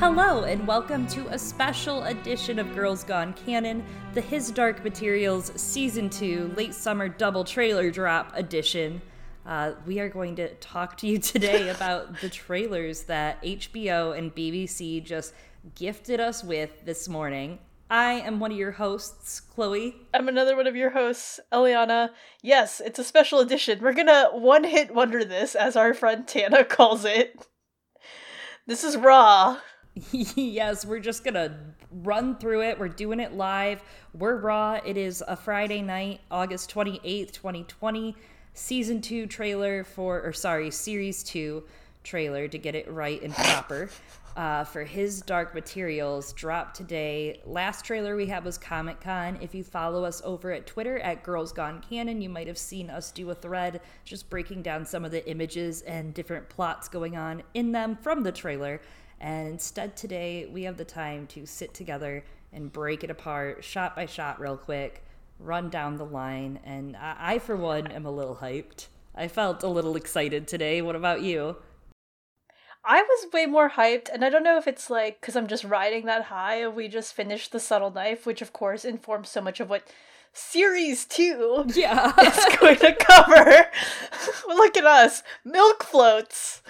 Hello, and welcome to a special edition of Girls Gone Canon, the His Dark Materials Season 2 Late Summer Double Trailer Drop edition. Uh, we are going to talk to you today about the trailers that HBO and BBC just gifted us with this morning. I am one of your hosts, Chloe. I'm another one of your hosts, Eliana. Yes, it's a special edition. We're gonna one hit wonder this, as our friend Tana calls it. This is raw. yes, we're just gonna run through it. We're doing it live. We're raw. It is a Friday night, August 28th, 2020. Season 2 trailer for, or sorry, Series 2 trailer to get it right and proper. Uh, for his Dark Materials dropped today. Last trailer we had was Comic Con. If you follow us over at Twitter at Girls Gone Canon, you might have seen us do a thread just breaking down some of the images and different plots going on in them from the trailer. And instead, today we have the time to sit together and break it apart shot by shot, real quick, run down the line. And I, I for one, am a little hyped. I felt a little excited today. What about you? I was way more hyped, and I don't know if it's like because I'm just riding that high. We just finished the subtle knife, which of course informs so much of what series two yeah is going to cover. Look at us, milk floats.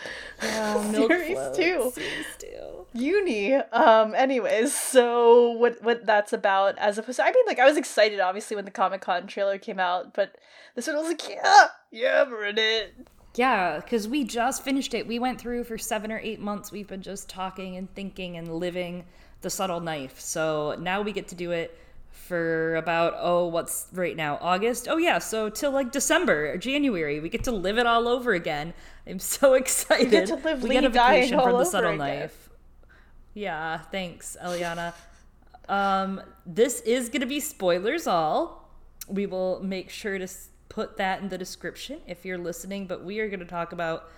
Yeah, milk series floats, two, Series two. uni. Um. Anyways, so what what that's about as opposed to I mean, like I was excited obviously when the Comic Con trailer came out, but this one I was like, yeah, yeah, we're in it. Yeah, because we just finished it. We went through for seven or eight months. We've been just talking and thinking and living the subtle knife. So now we get to do it for about oh what's right now august? Oh yeah so till like december or january we get to live it all over again. I'm so excited. We get to live, we get a vacation all from the over subtle again. knife yeah thanks eliana. Um this is gonna be spoilers all. We will make sure to put that in the description if you're listening but we are going to talk about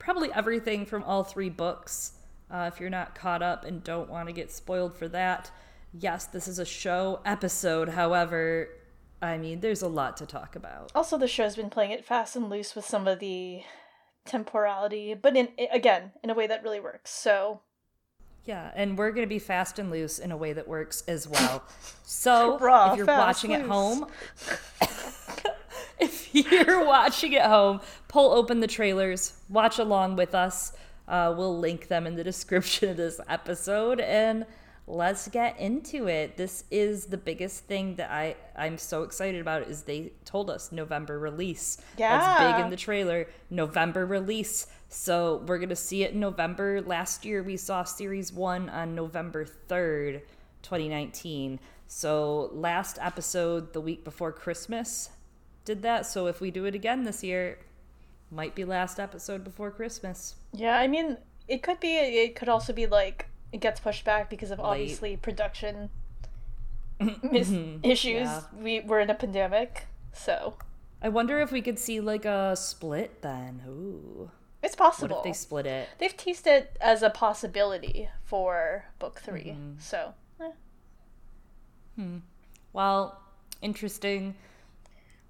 probably everything from all three books. Uh, if you're not caught up and don't want to get spoiled for that yes this is a show episode however i mean there's a lot to talk about Also, the show's been playing it fast and loose with some of the temporality, but in again in a way that really works. So yeah and we're going to be fast and loose in a way that works as well so Raw, if you're watching at home if you're watching at home, pull open the trailers, watch along with us. Uh, we'll link them in the description of this episode, and let's get into it. This is the biggest thing that I I'm so excited about. Is they told us November release. Yeah. that's big in the trailer. November release. So we're gonna see it in November. Last year we saw series one on November third, 2019. So last episode the week before Christmas did that. So if we do it again this year, might be last episode before Christmas. yeah, I mean, it could be. It could also be like it gets pushed back because of obviously production mis- issues. yeah. We we're in a pandemic, so I wonder if we could see like a split then. Ooh. it's What possible. if they split it? They've teased it as a possibility for book 3 Mm-hmm. So eh. Well, interesting.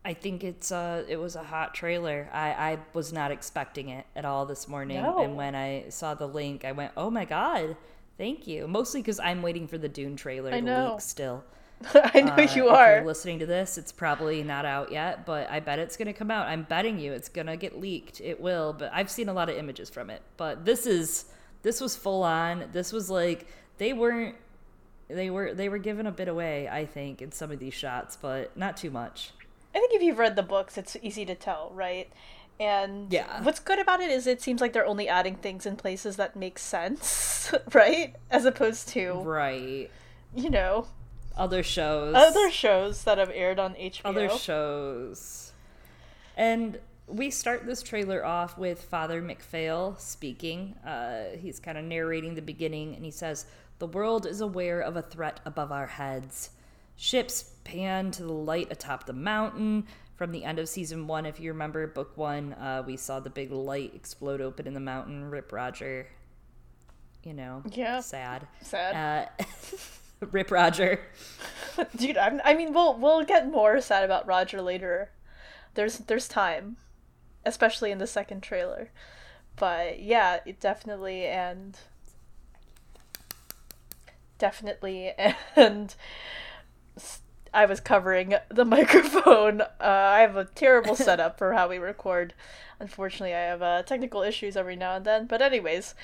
I think it's uh it was a hot trailer. I I was not expecting it at all this morning No. and when I saw the link I went, "Oh my god. Thank you." Mostly cuz I'm waiting for the Dune trailer I to know. leak still. I know Uh, you If you're listening to this, it's probably not out yet, but I bet it's going to come out. I'm betting you it's going to get leaked. It will, but I've seen a lot of images from it. But this is this was full on. This was like they weren't they were they were given a bit away, I think, in some of these shots, but not too much. I think if you've read the books, it's easy to tell, right? And Yeah. what's good about it is it seems like they're only adding things in places that make sense, right? As opposed to, Right. you know, Other shows. other shows that have aired on HBO. other shows. And we start this trailer off with Father MacPhail speaking. Uh, he's kind of narrating the beginning, and he says, The world is aware of a threat above our heads. Ships pan to the light atop the mountain. From the end of season one, if you remember book one, uh, we saw the big light explode open in the mountain. Rip Roger. You know, Yeah. sad. Sad. Uh, Rip Roger. Dude, I'm, I mean, we'll we'll get more sad about Roger later. There's there's time, especially in the second trailer. But yeah, it definitely and definitely. And I was covering the microphone. Uh, I have a terrible setup for how we record. Unfortunately, I have uh, technical issues every now and then. But anyways,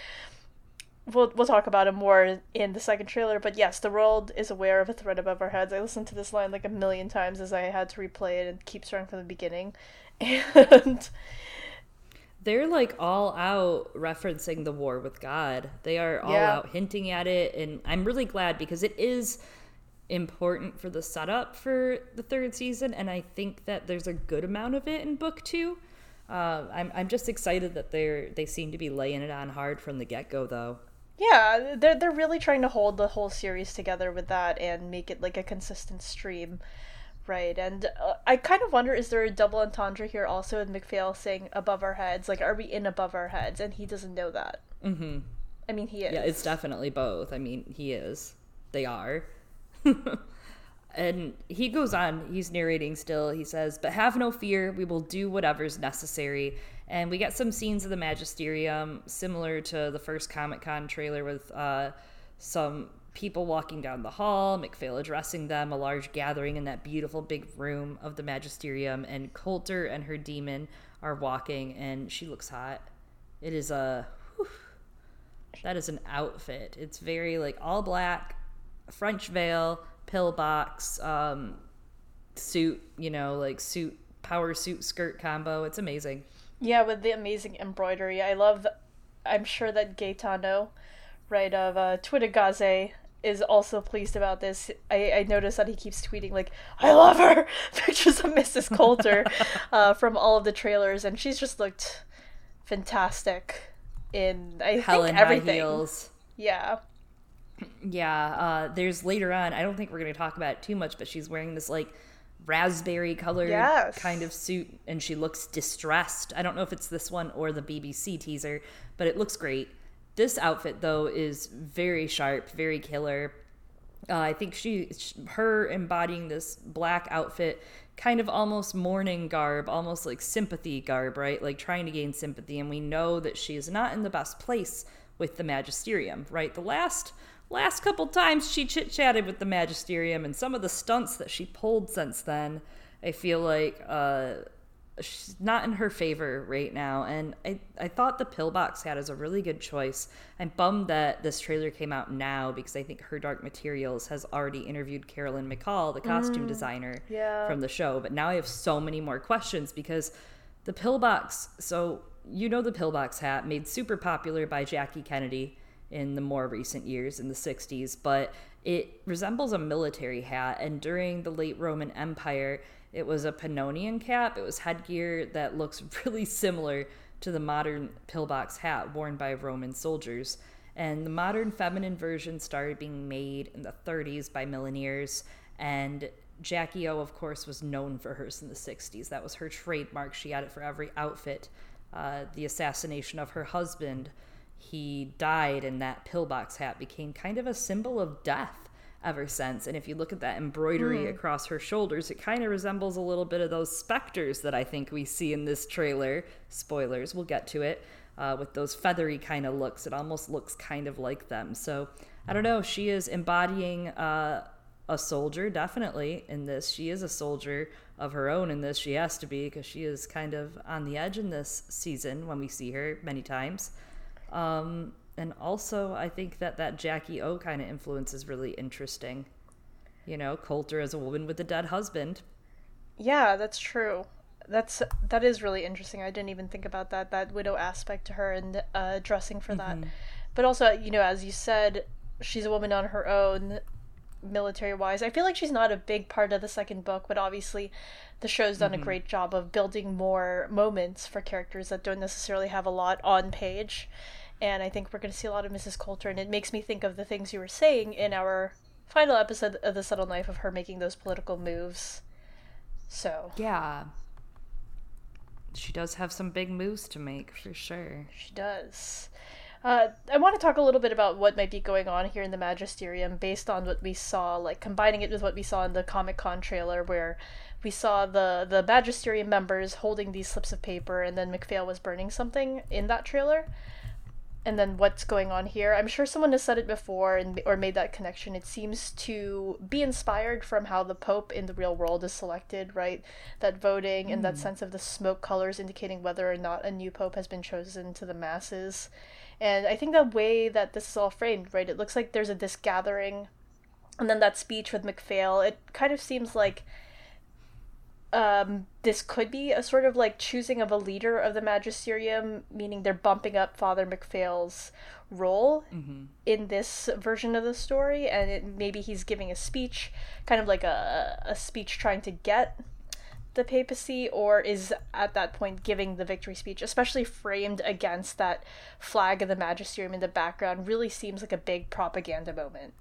we'll we'll talk about it more in the second trailer. But yes, the world is aware of a threat above our heads. I listened to this line like a million times as I had to replay it and keep starting from the beginning, and they're like all out referencing the war with God. They are all yeah. out hinting at it, and I'm really glad because it is important for the setup for the third season, and I think that there's a good amount of it in book two. Uh, I'm I'm just excited that they're they seem to be laying it on hard from the get go, though. Yeah, they're they're really trying to hold the whole series together with that and make it like a consistent stream, right? And uh, I kind of wonder is there a double entendre here also with MacPhail saying above our heads? Like, are we in above our heads? And he doesn't know that. Mm-hmm. I mean, he is. Yeah, it's definitely both. I mean, he is. They are. and he goes on, he's narrating still. He says, But have no fear, we will do whatever's necessary. And we get some scenes of the Magisterium, similar to the first Comic Con trailer, with uh, some people walking down the hall, MacPhail addressing them, a large gathering in that beautiful big room of the Magisterium, and Coulter and her demon are walking, and she looks hot. It is a. Whew, that is an outfit. It's very like all black, French veil, pillbox, um, suit, you know, like suit, power suit skirt combo. It's amazing. Yeah, with the amazing embroidery. I love, I'm sure that Gaetano, right, of uh, Twitter Gaze, is also pleased about this. I, I noticed that he keeps tweeting, like, I love her! Pictures of Mrs. Coulter uh, from all of the trailers, and she's just looked fantastic in, I Helen think, everything. Yeah yeah, uh, there's later on, I don't think we're going to talk about it too much, but she's wearing this like raspberry colored yes. kind of suit and she looks distressed. I don't know if it's this one or the BBC teaser, but it looks great. This outfit though is very sharp, very killer. Uh, I think she, her embodying this black outfit, kind of almost mourning garb, almost like sympathy garb, right? Like trying to gain sympathy. And we know that she is not in the best place with the magisterium, right? The last last couple times she chit chatted with the magisterium and some of the stunts that she pulled since then, I feel like uh, she's not in her favor right now. And I, I thought the pillbox hat is a really good choice. I'm bummed that this trailer came out now because I think Her Dark Materials has already interviewed Carolyn McCall, the costume mm, designer yeah. from the show. But now I have so many more questions because the pillbox. So you know the pillbox hat made super popular by Jackie Kennedy in the more recent years in the 60s, but it resembles a military hat. And during the late Roman Empire, it was a Pannonian cap. It was headgear that looks really similar to the modern pillbox hat worn by Roman soldiers. And the modern feminine version started being made in the 30s by milliners. And Jackie O, of course, was known for hers in the 60s. That was her trademark. She had it for every outfit. Uh, the assassination of her husband he died and that pillbox hat became kind of a symbol of death ever since. And if you look at that embroidery mm. across her shoulders, it kind of resembles a little bit of those specters that I think we see in this trailer. Spoilers, we'll get to it. Uh, with those feathery kind of looks, it almost looks kind of like them. So I don't know. She is embodying uh, a soldier, definitely, in this. She is a soldier of her own in this. She has to be because she is kind of on the edge in this season when we see her many times. Um, and also, I think that that Jackie O kind of influence is really interesting. You know, Coulter as a woman with a dead husband. Yeah, that's true. That's that is really interesting. I didn't even think about that that widow aspect to her and uh, dressing for mm-hmm. that. But also, you know, as you said, she's a woman on her own, military wise. I feel like she's not a big part of the second book, but obviously, the show's done mm-hmm. a great job of building more moments for characters that don't necessarily have a lot on page and I think we're going to see a lot of Mrs. Coulter, and it makes me think of the things you were saying in our final episode of The Subtle Knife of her making those political moves. So. Yeah. She does have some big moves to make, for sure. She does. Uh, I want to talk a little bit about what might be going on here in the Magisterium based on what we saw, like combining it with what we saw in the Comic Con trailer, where we saw the, the Magisterium members holding these slips of paper, and then MacPhail was burning something in that trailer. and then what's going on here. I'm sure someone has said it before and or made that connection. It seems to be inspired from how the Pope in the real world is selected, right? That voting mm. and that hmm. sense of the smoke colors indicating whether or not a new Pope has been chosen to the masses. And I think the way that this is all framed, right? It looks like there's a this gathering and then that speech with MacPhail, it kind of seems like um, this could be a sort of like choosing of a leader of the magisterium, meaning they're bumping up Father MacPhail's role mm-hmm. in this version of the story, and it, maybe he's giving a speech, kind of like a, a speech trying to get the papacy, or is at that point giving the victory speech, especially framed against that flag of the magisterium in the background, really seems like a big propaganda moment.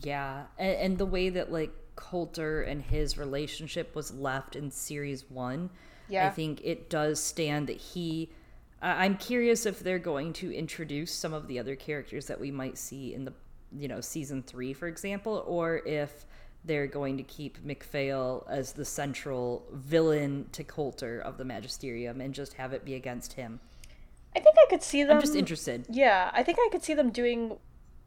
Yeah, and, and the way that like Coulter and his relationship was left in series one, yeah. I think it does stand that he. Uh, I'm curious if they're going to introduce some of the other characters that we might see in the, you know, season three, for example, or if they're going to keep MacPhail as the central villain to Coulter of the Magisterium and just have it be against him. I think I could see them. I'm just interested. Yeah, I think I could see them doing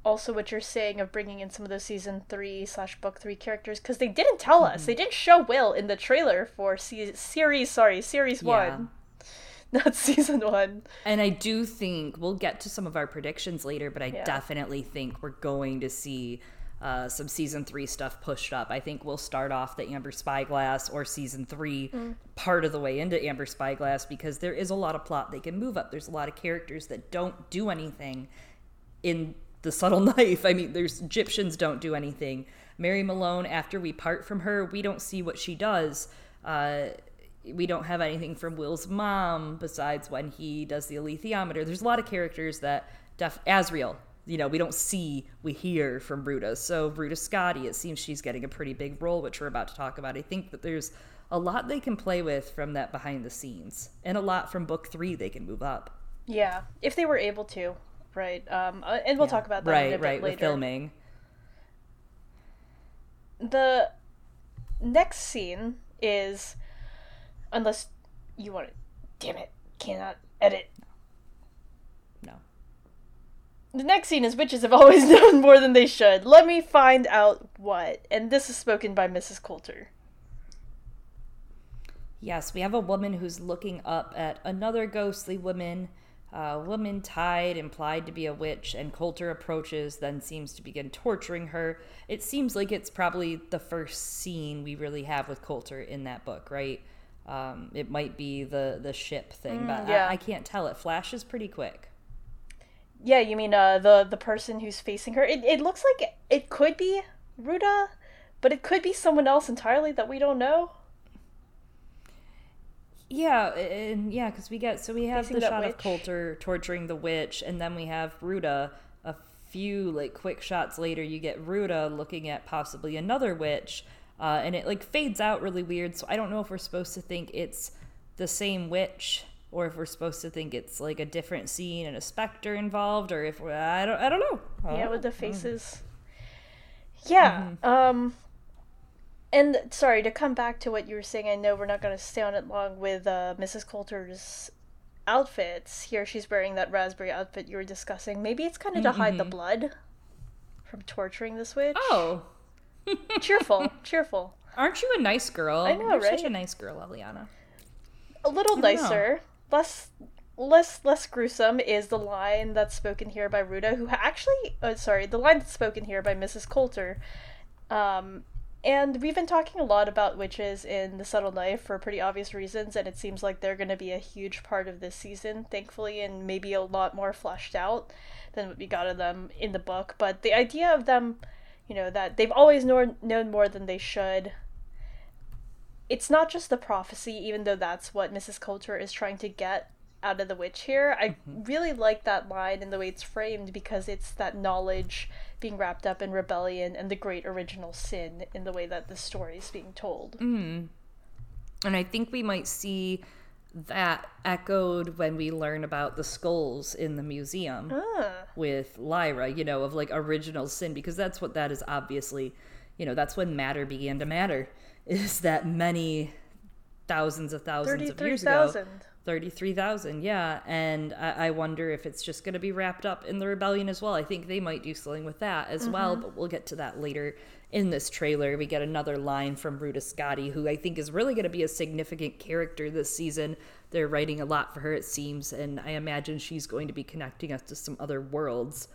also what you're saying of bringing in some of those season three slash book three characters because they didn't tell mm-hmm. us they didn't show will in the trailer for se- series sorry series yeah. one not season one and i do think we'll get to some of our predictions later but i yeah. definitely think we're going to see uh, some season three stuff pushed up. I think we'll start off the Amber Spyglass or season three mm. part of the way into Amber Spyglass because there is a lot of plot they can move up. There's a lot of characters that don't do anything in the subtle knife. I mean, there's Gyptians don't do anything. Mary Malone, after we part from her, we don't see what she does. Uh, we don't have anything from Will's mom besides when he does the alethiometer. There's a lot of characters that def Asriel, you know, we don't see, we hear from Ruta. So Ruta Skadi, it seems she's getting a pretty big role, which we're about to talk about. I think that there's a lot they can play with from that behind the scenes, and a lot from book three they can move up. Yeah, if they were able to right? Um, uh, and we'll yeah. talk about that right, right, later. With filming. The next scene is, unless you want to, damn it, cannot edit. The next scene is witches have always known more than they should. Let me find out what. And this is spoken by Mrs. Coulter. Yes, we have a woman who's looking up at another ghostly woman a woman tied, implied to be a witch, and Coulter approaches, then seems to begin torturing her. It seems like it's probably the first scene we really have with Coulter in that book, right? Um, it might be the the ship thing, mm, but yeah. I, I, can't tell. It flashes pretty quick. Yeah, you mean uh, the the person who's facing her? It it looks like it, could be Ruta, but it could be someone else entirely that we don't know. Yeah, and yeah, because we get so we have the shot witch. of Coulter torturing the witch, and then we have Ruta. A few like quick shots later, you get Ruta looking at possibly another witch, uh, and it like fades out really weird. So I don't know if we're supposed to think it's the same witch, or if we're supposed to think it's like a different scene and a specter involved, or if I don't I don't know. I yeah, with the faces. Yeah. Mm-hmm. Um and sorry to come back to what you were saying. I know we're not going to stay on it long with uh, Mrs. Coulter's outfits. Here, she's wearing that raspberry outfit you were discussing. Maybe it's kind of mm-hmm. to hide the mm-hmm. blood from torturing the witch. Oh, cheerful, cheerful. Aren't you a nice girl? I know, You're right? Such a nice girl, Eliana. A little nicer, know. Less less less gruesome is the line that's spoken here by Ruta, who actually, uh, sorry, the line that's spoken here by Mrs. Coulter, um, and we've been talking a lot about witches in The Subtle Knife for pretty obvious reasons, and it seems like they're going to be a huge part of this season, thankfully, and maybe a lot more fleshed out than what we got of them in the book. But the idea of them, you know, that they've always known, known more than they should. It's not just the prophecy, even though that's what Mrs. Coulter is trying to get out of the witch here. I mm-hmm. really like that line and the way it's framed because it's that knowledge being wrapped up in rebellion and the great original sin in the way that the story is being told. Mm. And I think we might see that echoed when we learn about the skulls in the museum ah. with Lyra, you know, of like original sin, because that's what that is obviously, you know, that's when matter began to matter, is that many thousands of thousands of years 000. ago 33,000, yeah. And I, I, wonder if it's just going to be wrapped up in the rebellion as well. I think they might do something with that as mm-hmm. well, but we'll get to that later in this trailer. We get another line from Ruta Skadi, who I think is really going to be a significant character this season. They're writing a lot for her, it seems, and I imagine she's going to be connecting us to some other worlds.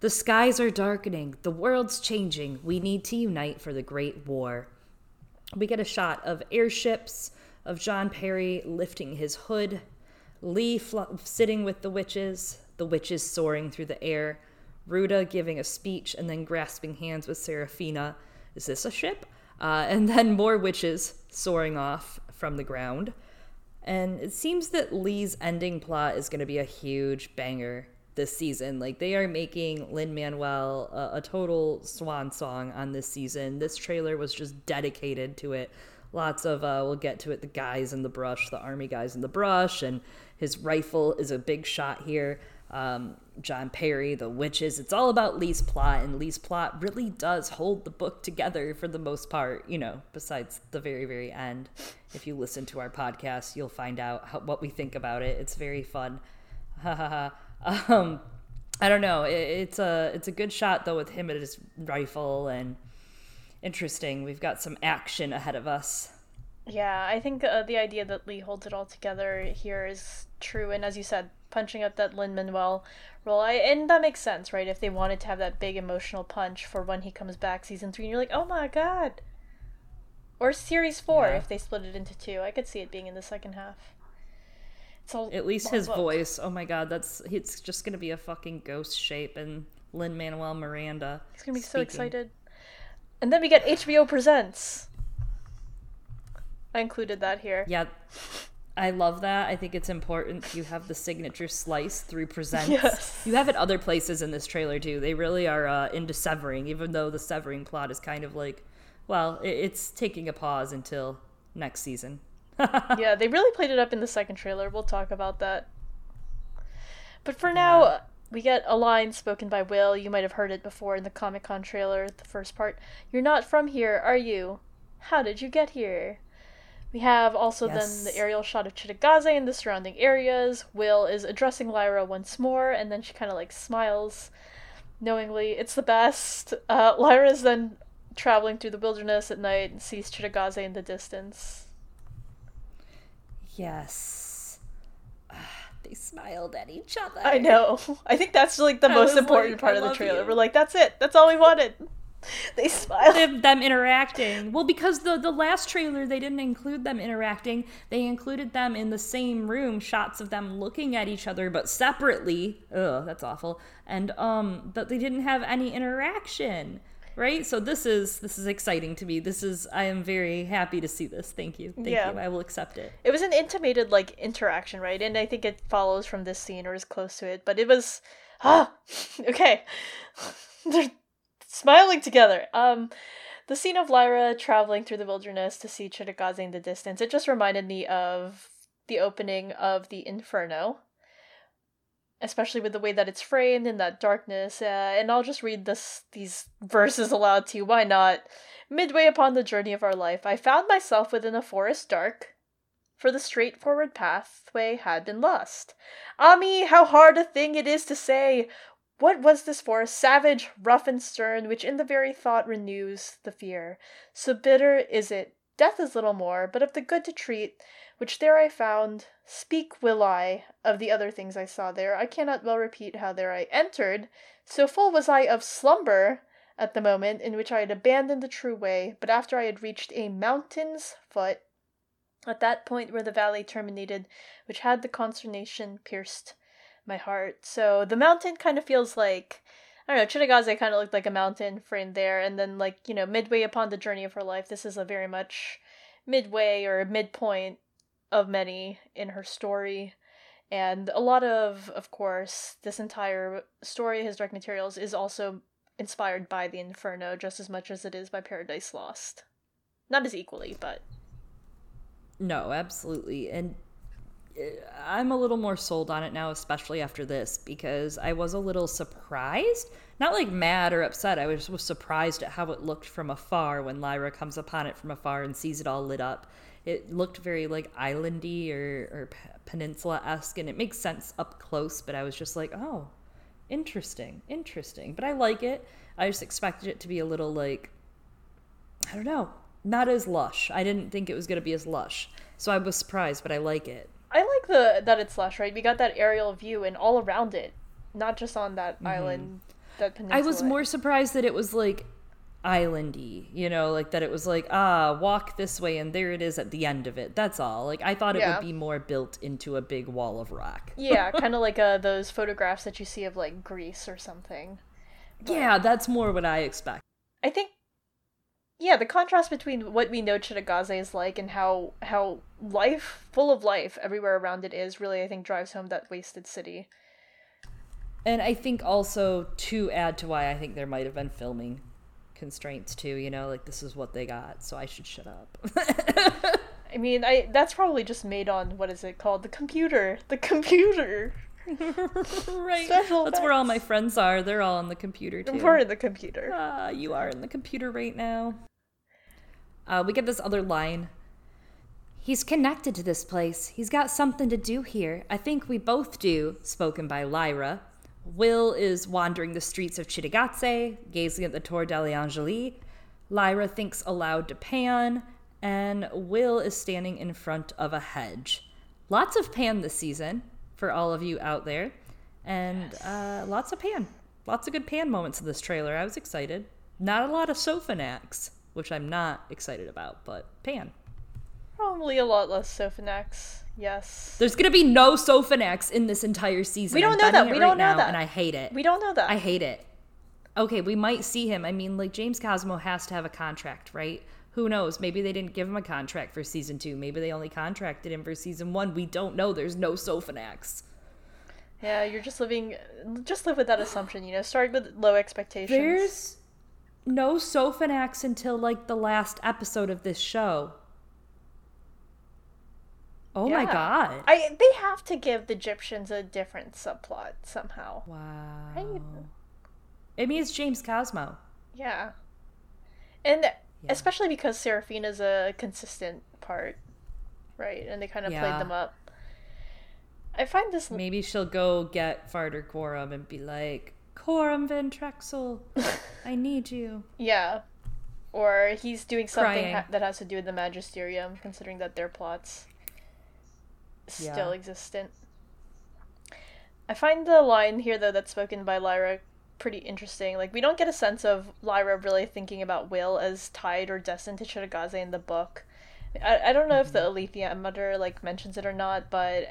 The skies are darkening, the world's changing. We need to unite for the Great War. We get a shot of airships of John Parry lifting his hood, Lee fl- sitting with the witches, the witches soaring through the air, Ruta giving a speech and then grasping hands with Serafina. Is this a ship? Uh, and then more witches soaring off from the ground. And it seems that Lee's ending plot is going to be a huge banger this season. Like they are making Lin Manuel a, a, total swan song on this season. This trailer was just dedicated to it. Lots of uh, we'll get to it the guys in the brush the army guys in the brush and his rifle is a big shot here. Um, jon parry the witches it's all about lee's plot and lee's plot really does hold the book together for the most part you know besides the very very end. If you listen to our podcast you'll find out how, what we think about it. It's very fun um, i don't know it, it's a it's a good shot though with him at his rifle and interesting. We've got some action ahead of us. Yeah, I think uh, the idea that Lee holds it all together here is true, and as you said, punching up that Lin Manuel role, I, and that makes sense, right? If they wanted to have that big emotional punch for when he comes back, season three, and you're like, oh my god, or series four yeah. if they split it into two, I could see it being in the second half. At least his book. voice. Oh my god, that's it's just gonna be a fucking ghost shape and Lin Manuel Miranda. He's gonna be speaking. so excited. And then we get HBO Presents. I included that here. Yeah. I love that. I think it's important you have the signature slice through presents. Yes. You have it other places in this trailer too. They really are uh, into severing, even though the severing plot is kind of like, well, it's taking a pause until next season. yeah, they really played it up in the second trailer. We'll talk about that. But for now, yeah we get a line spoken by Will. You might have heard it before in the Comic Con trailer, the first part. You're not from here, are you? How did you get here? We have also yes. then the aerial shot of Cittàgazze and the surrounding areas. Will is addressing Lyra once more, and then she kind of like smiles knowingly. It's the best. Uh, Lyra is then traveling through the wilderness at night and sees Cittàgazze in the distance. Yes they smiled at each other. I know. I think that's like the I most important like, part of the trailer. You. We're like, that's it. That's all we wanted. They smiled. Them interacting. Well, because the the last trailer they didn't include them interacting. They included them in the same room, shots of them looking at each other, but separately. Ugh, that's awful. And um, that they didn't have any interaction right? So this is this is exciting to me. This is i am very happy to see this. Thank you. Thank yeah. you. I will accept it. It was an intimated like interaction right? And i think it follows from this scene or is close to it but it was ah okay. They're smiling together. Um the scene of lyra traveling through the wilderness to see Cittàgazze in the distance it just reminded me of the opening of the inferno especially with the way that it's framed in that darkness. Uh, and I'll just read this these verses aloud to you. Why not? Midway upon the journey of our life, I found myself within a forest dark, for the straightforward pathway had been lost. Ah me, how hard a thing it is to say! What was this forest, savage, rough, and stern, which in the very thought renews the fear? So bitter is it, death is little more, but of the good to treat, which there I found, speak will I of the other things I saw there. I cannot well repeat how there I entered, so full was I of slumber at the moment in which I had abandoned the true way, but after I had reached a mountain's foot, at that point where the valley terminated, which had the consternation pierced my heart. So the mountain kind of feels like I don't know, Cittàgazze kind of looked like a mountain framed there, and then like, you know, midway upon the journey of her life, this is a very much midway or midpoint of many in her story. And a lot of, of course, this entire story, his Dark Materials, is also inspired by the Inferno just as much as it is by Paradise Lost. Not as equally, but. No, absolutely. And uh, I'm a little more sold on it now, especially after this, because I was a little surprised not like mad or upset. I was, was surprised at how it looked from afar when Lyra comes upon it from afar and sees it all lit up. It looked very like islandy or, or peninsula esque, and it makes sense up close. But I was just like, oh, interesting, interesting. But I like it. I just expected it to be a little like, I don't know, not as lush. I didn't think it was going to be as lush. So I was surprised, but I like it. I like the that it's lush, right? We got that aerial view and all around it, not just on that mm-hmm. island that peninsula. I was more surprised that it was like islandy, you know, like that it was like, ah, walk this way and there it is at the end of it. That's all. Like I thought it yeah. would be more built into a big wall of rock. yeah, kind of like uh, those photographs that you see of like Greece or something. But yeah, that's more what I expect. I think yeah, the contrast between what we know Cittàgazze is like and how how life full of life everywhere around it is really I think drives home that wasted city. And I think also to add to why I think there might have been filming constraints too, you know, like this is what they got, so I should shut up. I mean, I that's probably just made on what is it called? The computer. The computer. right. Special That's where all my friends are. They're all on the computer too. We're in the computer. Uh, you are in the computer right now. Uh, we get this other line. He's connected to this place. He's got something to do here. I think we both do, spoken by Lyra, Will is wandering the streets of Cittàgazze, gazing at the Tor degli Angeli. Lyra thinks aloud to Pan, and Will is standing in front of a hedge. Lots of Pan this season for all of you out there, and yes. uh, lots of Pan. Lots of good Pan moments in this trailer. I was excited. Not a lot of Sophonax, which I'm not excited about, but Pan. Probably a lot less Sophonax. Yes. There's gonna be no Sophonax in this entire season. We don't know that. We don't know that, and I hate it. We don't know that. I hate it. Okay, we might see him. I mean, like James Cosmo has to have a contract, right? Who knows? Maybe they didn't give him a contract for season two. Maybe they only contracted him for season one. We don't know. There's no Sophonax. Yeah, you're just living. Just live with that assumption. You know, start with low expectations. There's no Sophonax until like the last episode of this show. Oh yeah. my god. I they have to give the Gyptians a different subplot somehow. Wow. Right? It means James Cosmo. Yeah. And yeah. especially because Serafina's a consistent part, right? And they kind of yeah. played them up. I find this maybe she'll go get Farder Coram and be like, Coram Van Texel, I need you. Yeah. Or he's doing something ha- that has to do with the Magisterium, considering that their plots still yeah. existent. I find the line here though that's spoken by Lyra pretty interesting. Like we don't get a sense of Lyra really thinking about Will as tied or destined to Cittàgazze in the book. I, I don't know mm-hmm. if the mm-hmm. Mother like mentions it or not, but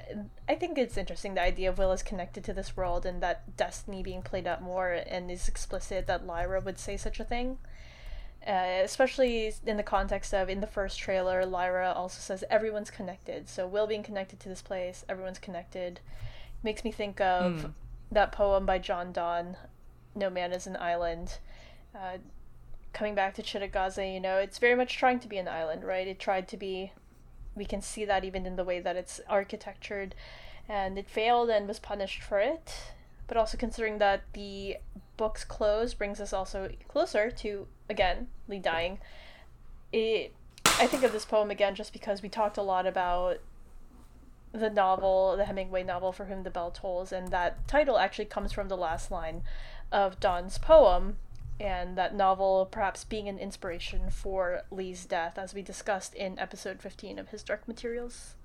I think it's interesting the idea of Will is connected to this world and that destiny being played out more and is explicit that Lyra would say such a thing. Uh, especially in the context of in the first trailer, Lyra also says everyone's connected. So Will being connected to this place, everyone's connected, makes me think of mm. that poem by John Donne, "No Man Is an Island." Uh, coming back to Cittàgazze, you know, it's very much trying to be an island, right? It tried to be. We can see that even in the way that it's architectured, and it failed and was punished for it. But also considering that the book's close brings us also closer to again, Lee dying, it I think of this poem again just because we talked a lot about the novel, the Hemingway novel For Whom the Bell Tolls, and that title actually comes from the last line of Donne's poem, and that novel perhaps being an inspiration for Lee's death, as we discussed in episode 15 of his Dark Materials.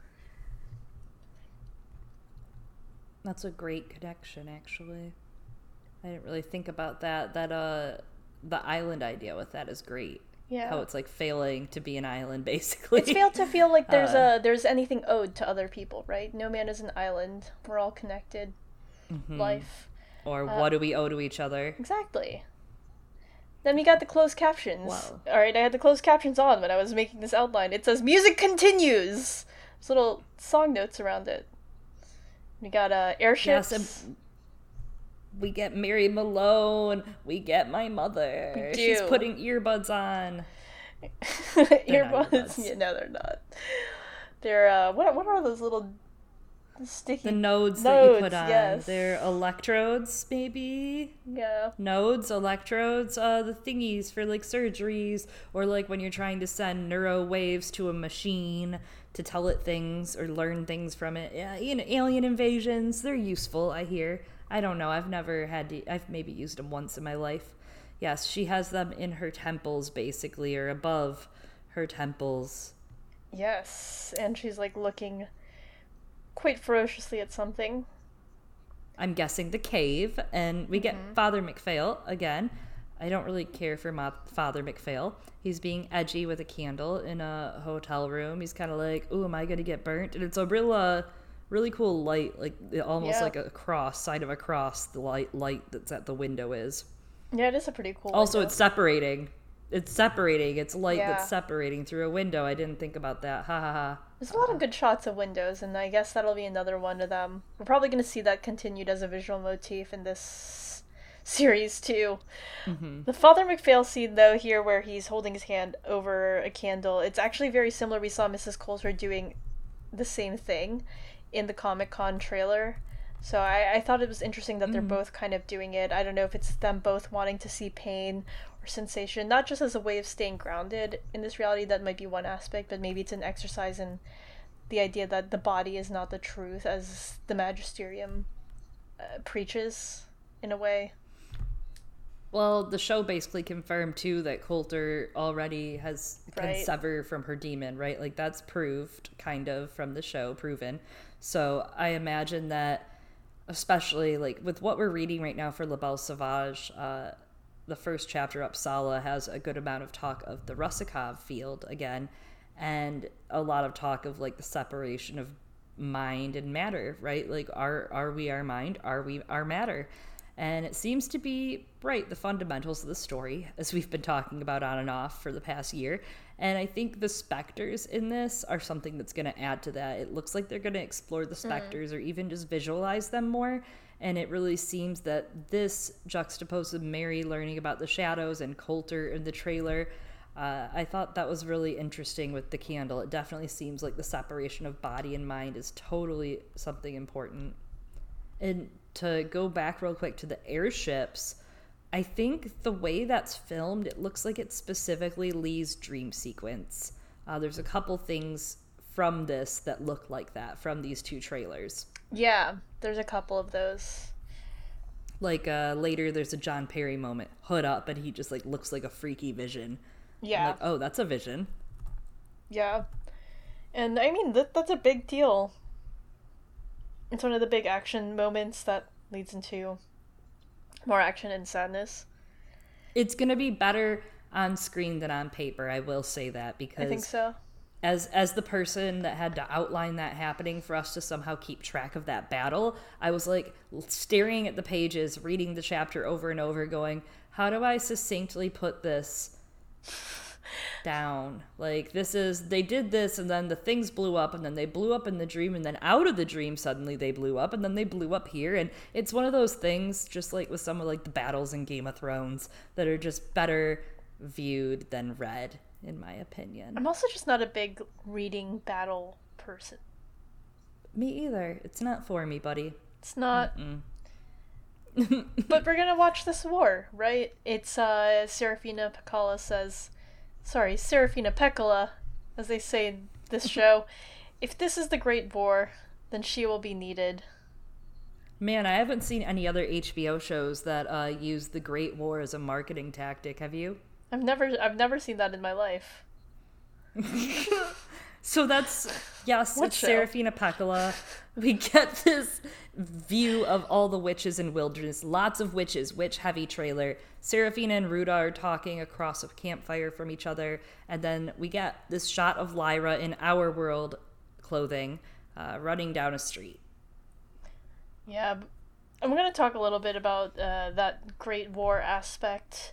That's a great connection, actually. I didn't really think about that. That uh the island idea with that is great. Yeah. How it's like failing to be an island basically. It's failed to feel like there's uh, a there's anything owed to other people, right? No man is an island. We're all connected. Mm-hmm. Life. Or uh, what do we owe to each other? Exactly. Then we got the closed captions. Wow. All right, I had the closed captions on when I was making this outline. It says music continues. There's little song notes around it. We got uh airships. Yes, we get Mary Malone, we get my mother. She's putting earbuds on. earbuds? earbuds? Yeah, no, they're not. They're uh, what? What are those little sticky The nodes, nodes that you put on. Yes. They're electrodes, maybe? Yeah. Nodes, electrodes, uh, the thingies for like surgeries, or like when you're trying to send neuro waves to a machine to tell it things or learn things from it. Yeah, you know, alien invasions, they're useful, I hear. I don't know. I've never had to, I've maybe used them once in my life. Yes, she has them in her temples, basically, or above her temples. Yes, and she's like looking quite ferociously at something. I'm guessing the cave, and we get Mm-hmm. Father MacPhail again. I don't really care for Mo- Father MacPhail. He's being edgy with a candle in a hotel room. He's kind of like, "Ooh, am I gonna get burnt?" And it's a real, uh, really cool light, like almost Yeah. like a cross, side of a cross. The light, light that's at the window is. Yeah, it is a pretty cool. Also, window. it's separating. It's separating. It's light Yeah. that's separating through a window. I didn't think about that. Ha ha ha. There's a lot of good shots of windows, and I guess that'll be another one of them. We're probably going to see that continued as a visual motif in this series too. The Father MacPhail scene, though, here where he's holding his hand over a candle, it's actually very similar. We saw Mrs. Coulter doing the same thing in the Comic Con trailer. So I, I thought it was interesting that they're both kind of doing it. I don't know if it's them both wanting to see pain or sensation, not just as a way of staying grounded in this reality. That might be one aspect, but maybe it's an exercise in the idea that the body is not the truth, as the magisterium uh, preaches, in a way. Well, the show basically confirmed too that Coulter already has can sever from her demon, right? Like that's proved, kind of, from the show, proven. So I imagine that, especially like with what we're reading right now for La Belle Sauvage, uh, the first chapter, Uppsala, has a good amount of talk of the Rusakov field again, and a lot of talk of like the separation of mind and matter, right? Like, are are we our mind? Are we our matter? And it seems to be right the fundamentals of the story, as we've been talking about on and off for the past year. And I think the specters in this are something that's going to add to that. It looks like they're going to explore the specters or even just visualize them more. And it really seems that this juxtaposed with Mary learning about the shadows and Coulter in the trailer. Uh, I thought that was really interesting with the candle. It definitely seems like the separation of body and mind is totally something important. And to go back real quick to the airships, I think the way that's filmed, it looks like it's specifically Lee's dream sequence. Uh, there's a couple things from this that look like that from these two trailers. Yeah, there's a couple of those. Like uh, later, there's a John Parry moment, hood up, and he just like looks like a freaky vision. Yeah, like, oh, that's a vision. yeah. And I mean, that, that's a big deal. It's one of the big action moments that leads into more action and sadness. It's gonna be better on screen than on paper. I will say that because I think so. as as the person that had to outline that happening for us to somehow keep track of that battle i was like staring at the pages reading the chapter over and over going how do i succinctly put this down like this is they did this and then the things blew up and then they blew up in the dream and then out of the dream suddenly they blew up and then they blew up here and it's one of those things just like with some of like the battles in game of thrones that are just better viewed than read in my opinion I'm also just not a big reading battle person. Me either. It's not for me, buddy. It's not. but we're gonna watch this war, right? It's uh Serafina Pekkala says, sorry, Serafina Pekkala, as they say in this show. if this is the Great War, then she will be needed. Man, I haven't seen any other HBO shows that uh, use the Great War as a marketing tactic. Have you? I've never, I've never seen that in my life. So that's yes, What it's show? Serafina Pekkala. We get this view of all the witches in wilderness. Lots of witches, witch heavy trailer. Serafina and Ruta are talking across a campfire from each other, and then we get this shot of Lyra in our world clothing, uh, running down a street. Yeah, I'm going to talk a little bit about uh, that Great War aspect,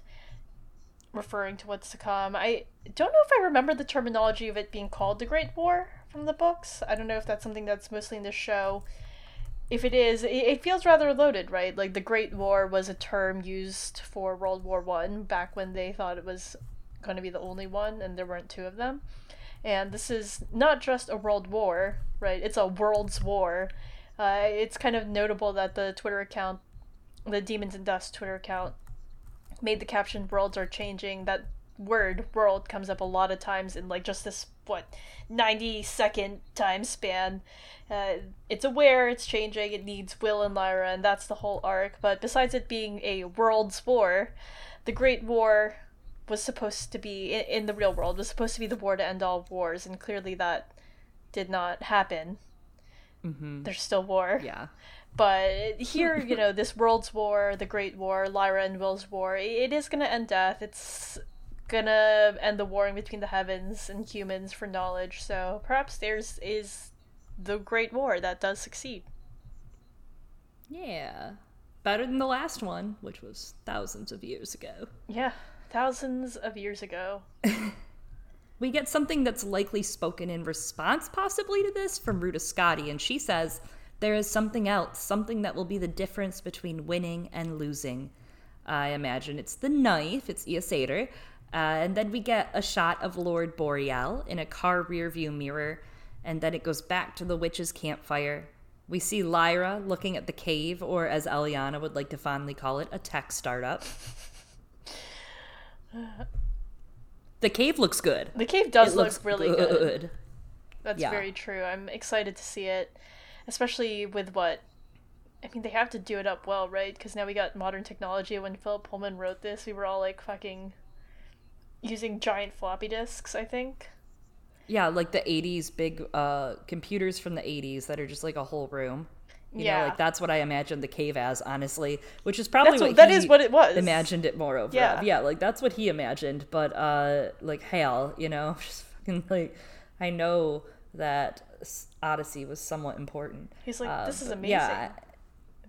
referring to what's to come. I don't know if I remember the terminology of it being called the Great War from the books. I don't know if that's something that's mostly in the show. If it is, it, it feels rather loaded, right? Like the Great War was a term used for World War One back when they thought it was going to be the only one, and there weren't two of them. And this is not just a world war, right? It's a world's war Uh, it's kind of notable that the Twitter account, the Demons and Dust Twitter account, made the caption "Worlds are changing." That word "world" comes up a lot of times in like just this what ninety second time span. Uh, it's aware it's changing. It needs Will and Lyra, and that's the whole arc. But besides it being a world's war, the Great War was supposed to be in, in the real world was supposed to be the war to end all wars, and clearly that did not happen. Mm-hmm. There's still war. Yeah. But here, you know, this world's war, the Great War, Lyra and Will's war, it is gonna end death. It's gonna end the warring between the heavens and humans for knowledge. So perhaps there's is the Great War that does succeed. Yeah. Better than the last one, which was thousands of years ago. Yeah, thousands of years ago. we get something that's likely spoken in response, possibly, to this from Ruta Skadi, and she says, There is something else, something that will be the difference between winning and losing. I imagine it's the knife, it's Eosator. Uh, and then we get a shot of Lord Boreal in a car rearview mirror, and then it goes back to the witch's campfire. We see Lyra looking at the cave, or as Eliana would like to fondly call it, a tech startup. the cave looks good. The cave does It look really good. good. That's Yeah. very true. I'm excited to see it, especially with what. I mean, they have to do it up well, right? Because now we got modern technology. When Philip Pullman wrote this, we were all like fucking using giant floppy disks, I think. Yeah, like the 80s big uh, computers from the 80s that are just like a whole room. You Yeah. know, like that's what I imagined the cave as, honestly, which is probably That's what what, that he is what it was. imagined it more over. Yeah. of. yeah, like that's what he imagined. But uh, like hell, you know, just fucking like I know that Odyssey was somewhat important. He's like, Uh, this is amazing. Yeah,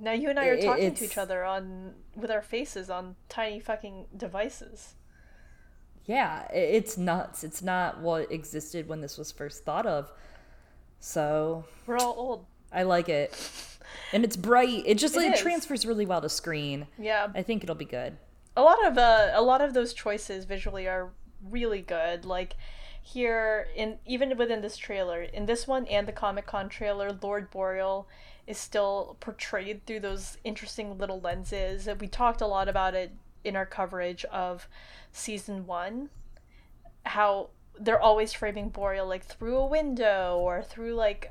Now you and I are It- talking to each other on with our faces on tiny fucking devices. yeah, it's nuts. It's not what existed when this was first thought of. So We're all old. I like it. And it's bright. It just It it, is. transfers really well to screen. Yeah. I think it'll be good. a lot of uh, a lot of those choices visually are really good. Like here in even within this trailer, in this one and the Comic Con trailer, Lord Boreal is still portrayed through those interesting little lenses. We talked a lot about it in our coverage of season one. How they're always framing Boreal like through a window or through like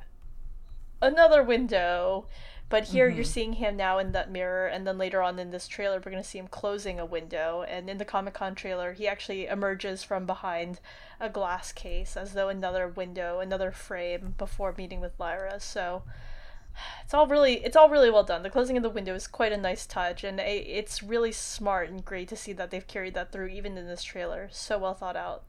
another window. But here you're mm-hmm. seeing him now in that mirror, and then later on in this trailer, we're going to see him closing a window. And in the Comic Con trailer, he actually emerges from behind a glass case as though another window, another frame before meeting with Lyra. So it's all really it's all really well done. The closing of the window is quite a nice touch, and it's really smart and great to see that they've carried that through even in this trailer. So well thought out.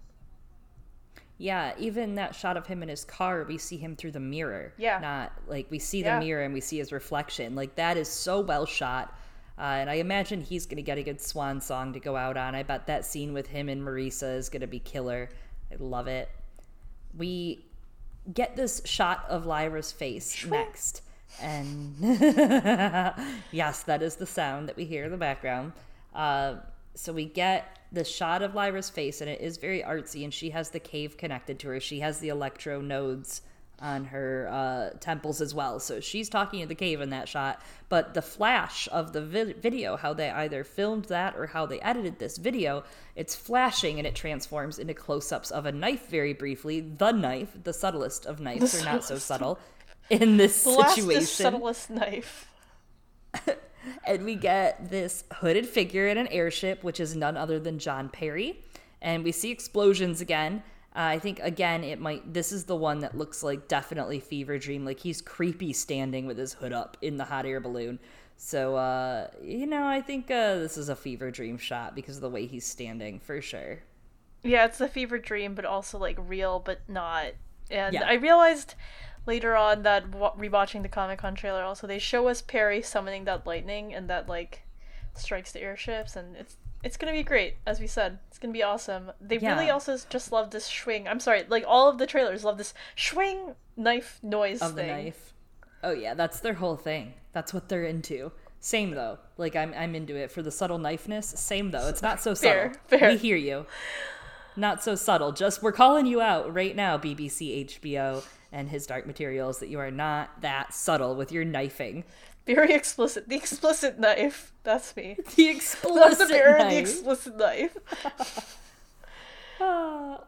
Yeah, even that shot of him in his car, we see him through the mirror. Yeah. Not like we see Yeah. the mirror and we see his reflection. Like that is so well shot. Uh, and I imagine he's going to get a good swan song to go out on. I bet that scene with him and Marisa is going to be killer. I love it. We get this shot of Lyra's face next. And yes, that is the sound that we hear in the background. Uh, so we get the shot of Lyra's face, and it is very artsy, and she has the cave connected to her. She has the electro nodes on her uh, temples as well. So she's talking in the cave in that shot. But the flash of the vi- video, how they either filmed that or how they edited this video, it's flashing and it transforms into close ups of a knife very briefly. The knife, the subtlest of knives, The are not so subtle in this The situation is subtlest knife. and we get this hooded figure in an airship, which is none other than John Parry. And we see explosions again. Uh, I think again it might. This is the one that looks like definitely fever dream. Like he's creepy standing with his hood up in the hot air balloon. So uh, you know, I think uh, this is a fever dream shot because of the way he's standing for sure. Yeah, it's a fever dream, but also like real, but not. And Yeah. I realized later on that rewatching the Comic Con trailer, also they show us Parry summoning that lightning, and that like strikes the airships, and it's it's gonna be great. As we said, it's gonna be awesome. They really also just love this swing. I'm sorry, like all of the trailers love this swing knife noise of thing. the knife. Oh yeah, that's their whole thing. That's what they're into. Same though. Like I'm I'm into it for the subtle knifeness. Same though. It's not so Fair, subtle. fair. We hear you. Not so subtle. Just we're calling you out right now, BBC, HBO, and his dark materials that you are not that subtle with your knifing. Very explicit. The explicit knife. That's me. The explicit the mirror, knife. the explicit knife.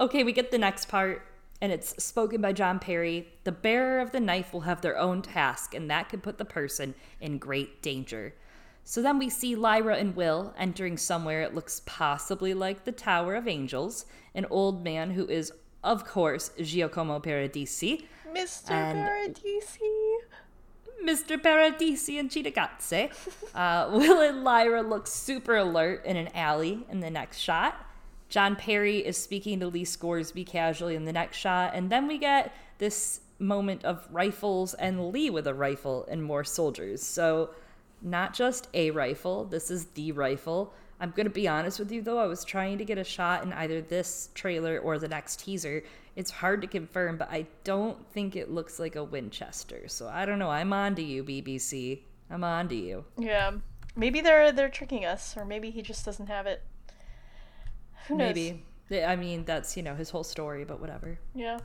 okay, we get the next part, and it's spoken by John Parry. The bearer of the knife will have their own task, and that could put the person in great danger. So then we see Lyra and Will entering somewhere it looks possibly like the Tower of Angels, an old man who is, of course, Giacomo Paradisi. Mr. And- Paradisi. Mr. Paradisi and Cittàgazze. Uh, Will and Lyra look super alert in an alley in the next shot. John Parry is speaking to Lee Scoresby casually in the next shot, and then we get this moment of rifles and Lee with a rifle and more soldiers. So, not just a rifle, this is the rifle. I'm going to be honest with you though, I was trying to get a shot in either this trailer or the next teaser. It's hard to confirm, but I don't think it looks like a Winchester. So I don't know. I'm on to you, BBC. I'm on to you. Yeah. Maybe they're they're tricking us, or maybe he just doesn't have it. Who knows? Maybe. I mean, that's, you know, his whole story, but whatever. Yeah.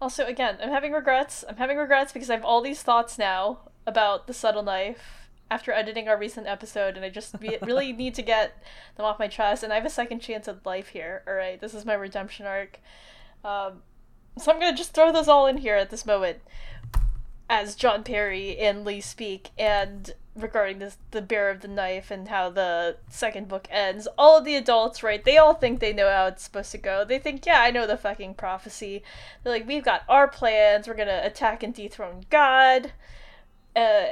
Also, again, I'm having regrets. I'm having regrets because I have all these thoughts now about the subtle knife after editing our recent episode, and I just be- really need to get them off my chest. And I have a second chance at life here. All right, this is my redemption arc. Um, so I'm gonna just throw those all in here at this moment, as John Parry and Lee speak, and regarding this the bearer of the knife and how the second book ends. All of the adults, right? They all think they know how it's supposed to go. They think, yeah, I know the fucking prophecy. They're like, we've got our plans. We're gonna attack and dethrone God. Uh,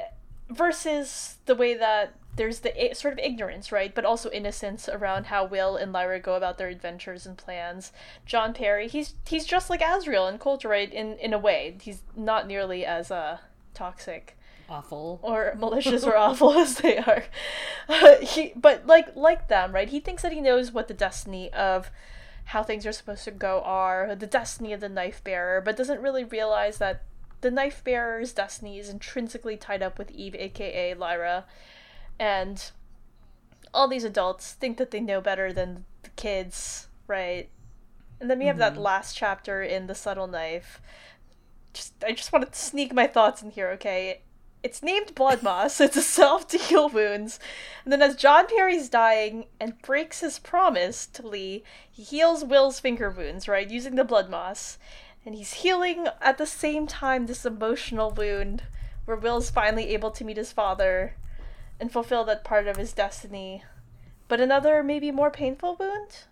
versus the way that there's the sort of ignorance, right, but also innocence around how Will and Lyra go about their adventures and plans. John Parry, he's he's just like Asriel and Coulter, right, in in a way. He's not nearly as uh toxic Awful. or malicious or awful as they are. Uh, he, but like like them, right? He thinks that he knows what the destiny of how things are supposed to go are, the destiny of the knife bearer, but doesn't really realize that the knife bearer's destiny is intrinsically tied up with Eve, aka Lyra, and all these adults think that they know better than the kids, right? And then we have that mm-hmm. last chapter in the subtle knife. Just I just want to sneak my thoughts in here, okay? It's named Blood Moss. It's a self to heal wounds. And then as John Parry's dying and breaks his promise to Lee, he heals Will's finger wounds, right? Using the blood moss. And he's healing at the same time this emotional wound where Will's finally able to meet his father and fulfill that part of his destiny. But another, maybe more painful wound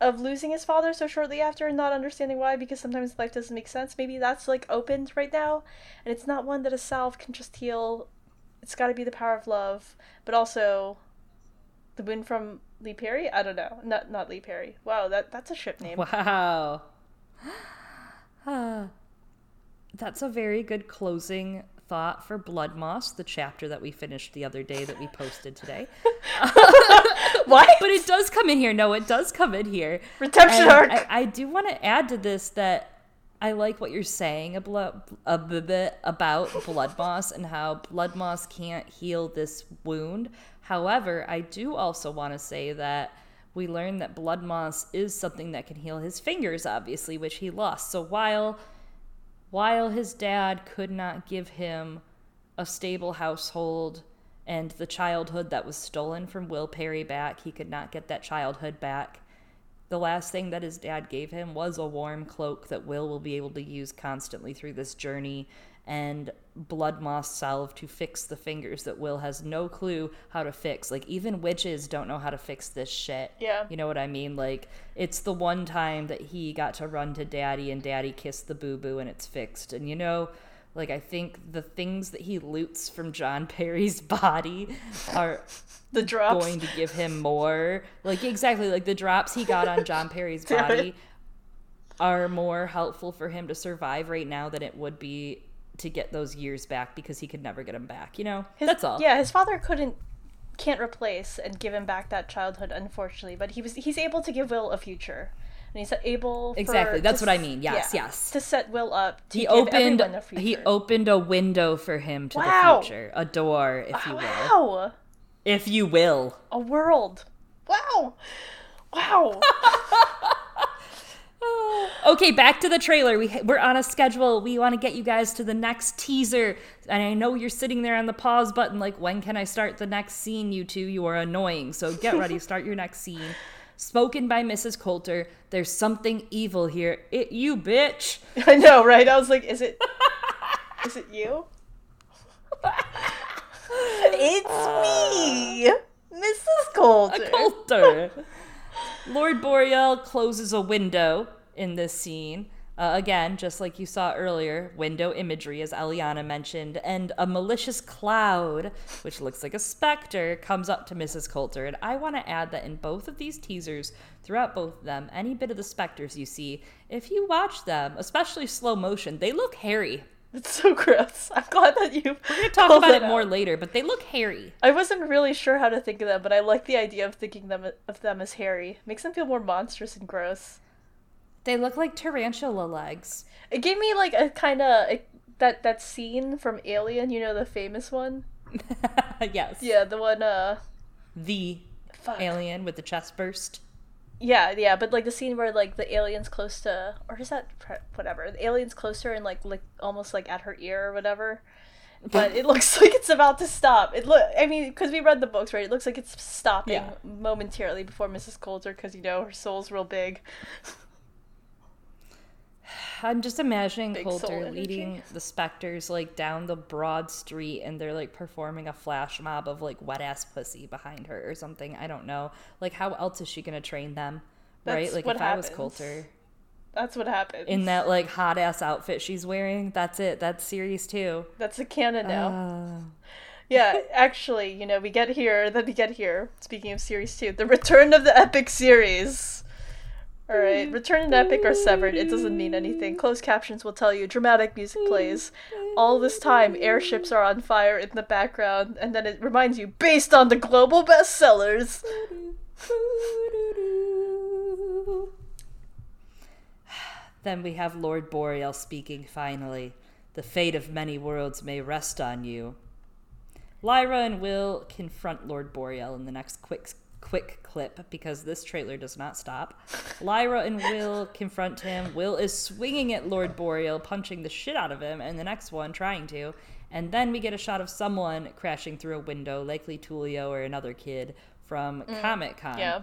of losing his father so shortly after and not understanding why because sometimes life doesn't make sense. Maybe that's like opened right now, and it's not one that a salve can just heal. It's got to be the power of love, but also the wound from Lee Parry. I don't know, not not Lee Parry. Wow, that that's a ship name. Wow. That's a very good closing thought for Blood Moss, the chapter that we finished the other day that we posted today. What? But it does come in here. No, it does come in here. Redemption And arc. I, I do want to add to this that I like what you're saying about, a bit about blood moss and how blood moss can't heal this wound. However, I do also want to say that we learn that blood moss is something that can heal his fingers, obviously, which he lost. So while while his dad could not give him a stable household and the childhood that was stolen from Will Parry back, he could not get that childhood back. The last thing that his dad gave him was a warm cloak that Will will be able to use constantly through this journey and blood moss salve to fix the fingers that Will has no clue how to fix. Like even witches don't know how to fix this shit. Yeah. You know what I mean? Like it's the one time that he got to run to daddy and daddy kissed the boo boo and it's fixed. And you know, like I think the things that he loots from John Parry's body are The drops. going to give him more. Like exactly like the drops he got on John Parry's body are more helpful for him to survive right now than it would be to get those years back because he could never get them back, you know? His- That's all. Yeah, his father couldn't can't replace and give him back that childhood, unfortunately. But he was he's able to give Will a future, and he's able for- Exactly, that's to I mean. Yes, yeah, yes. to set Will up. To He opened a he opened a window for him to Wow. the future. A door, if you will. wow, If you will. a world. Wow, wow. okay, back to the trailer. We we're on a schedule. We want to get you guys to the next teaser, and I know you're sitting there on the pause button, like, when can I start the next scene? You two, you are annoying. So get ready, start your next scene. Spoken by Mrs. Coulter. There's something evil here. It you, bitch. I know, right? I was like, is it? is it you? it's me, Mrs. Coulter. Coulter. Lord Boreal closes a window in this scene. Uh, again, just like you saw earlier, window imagery, as Eliana mentioned, and a malicious cloud, which looks like a specter, comes up to Mrs. Coulter. And I want to add that in both of these teasers, throughout both of them, any bit of the specters you see, if you watch them, especially slow motion, they look hairy. It's so gross. I'm glad that you. We're gonna talk about it more later, but they look hairy. I wasn't really sure how to think of them, but I like the idea of thinking them of them as hairy. Makes them feel more monstrous and gross. They look like tarantula legs. It gave me like a kind of that that scene from Alien. You know the famous one. yes. Yeah, the one. uh The Fuck. alien with the chest burst. Yeah, yeah, but like the scene where like the alien's close to, or is that whatever? The alien's closer and like like almost like at her ear or whatever. But it looks like it's about to stop. It look, I mean, because we read the books, right? It looks like it's stopping yeah. momentarily before Mrs. Coulter, because you know her soul's real big. I'm just imagining Big Coulter leading the specters like down the broad street and they're like performing a flash mob of like wet ass pussy behind her or something. I don't know. Like how else is she gonna train them? That's right? Like if happens. I was Coulter. That's what happens. In that like hot ass outfit she's wearing. That's it. That's series two. That's a canon now. Uh... Yeah, actually, you know, we get here, then we get here. Speaking of series two, the return of the epic series. Alright, return and epic are severed. It doesn't mean anything. Closed captions will tell you dramatic music plays. All this time, airships are on fire in the background, and then it reminds you based on the global bestsellers. then we have Lord Boreal speaking finally. The fate of many worlds may rest on you. Lyra and Will confront Lord Boreal in the next quick quick clip because this trailer does not stop. Lyra and Will confront him. Will is swinging at Lord Boreal, punching the shit out of him, and the next one trying to. And then we get a shot of someone crashing through a window, likely Tullio or another kid from mm, Comic Con. Yeah.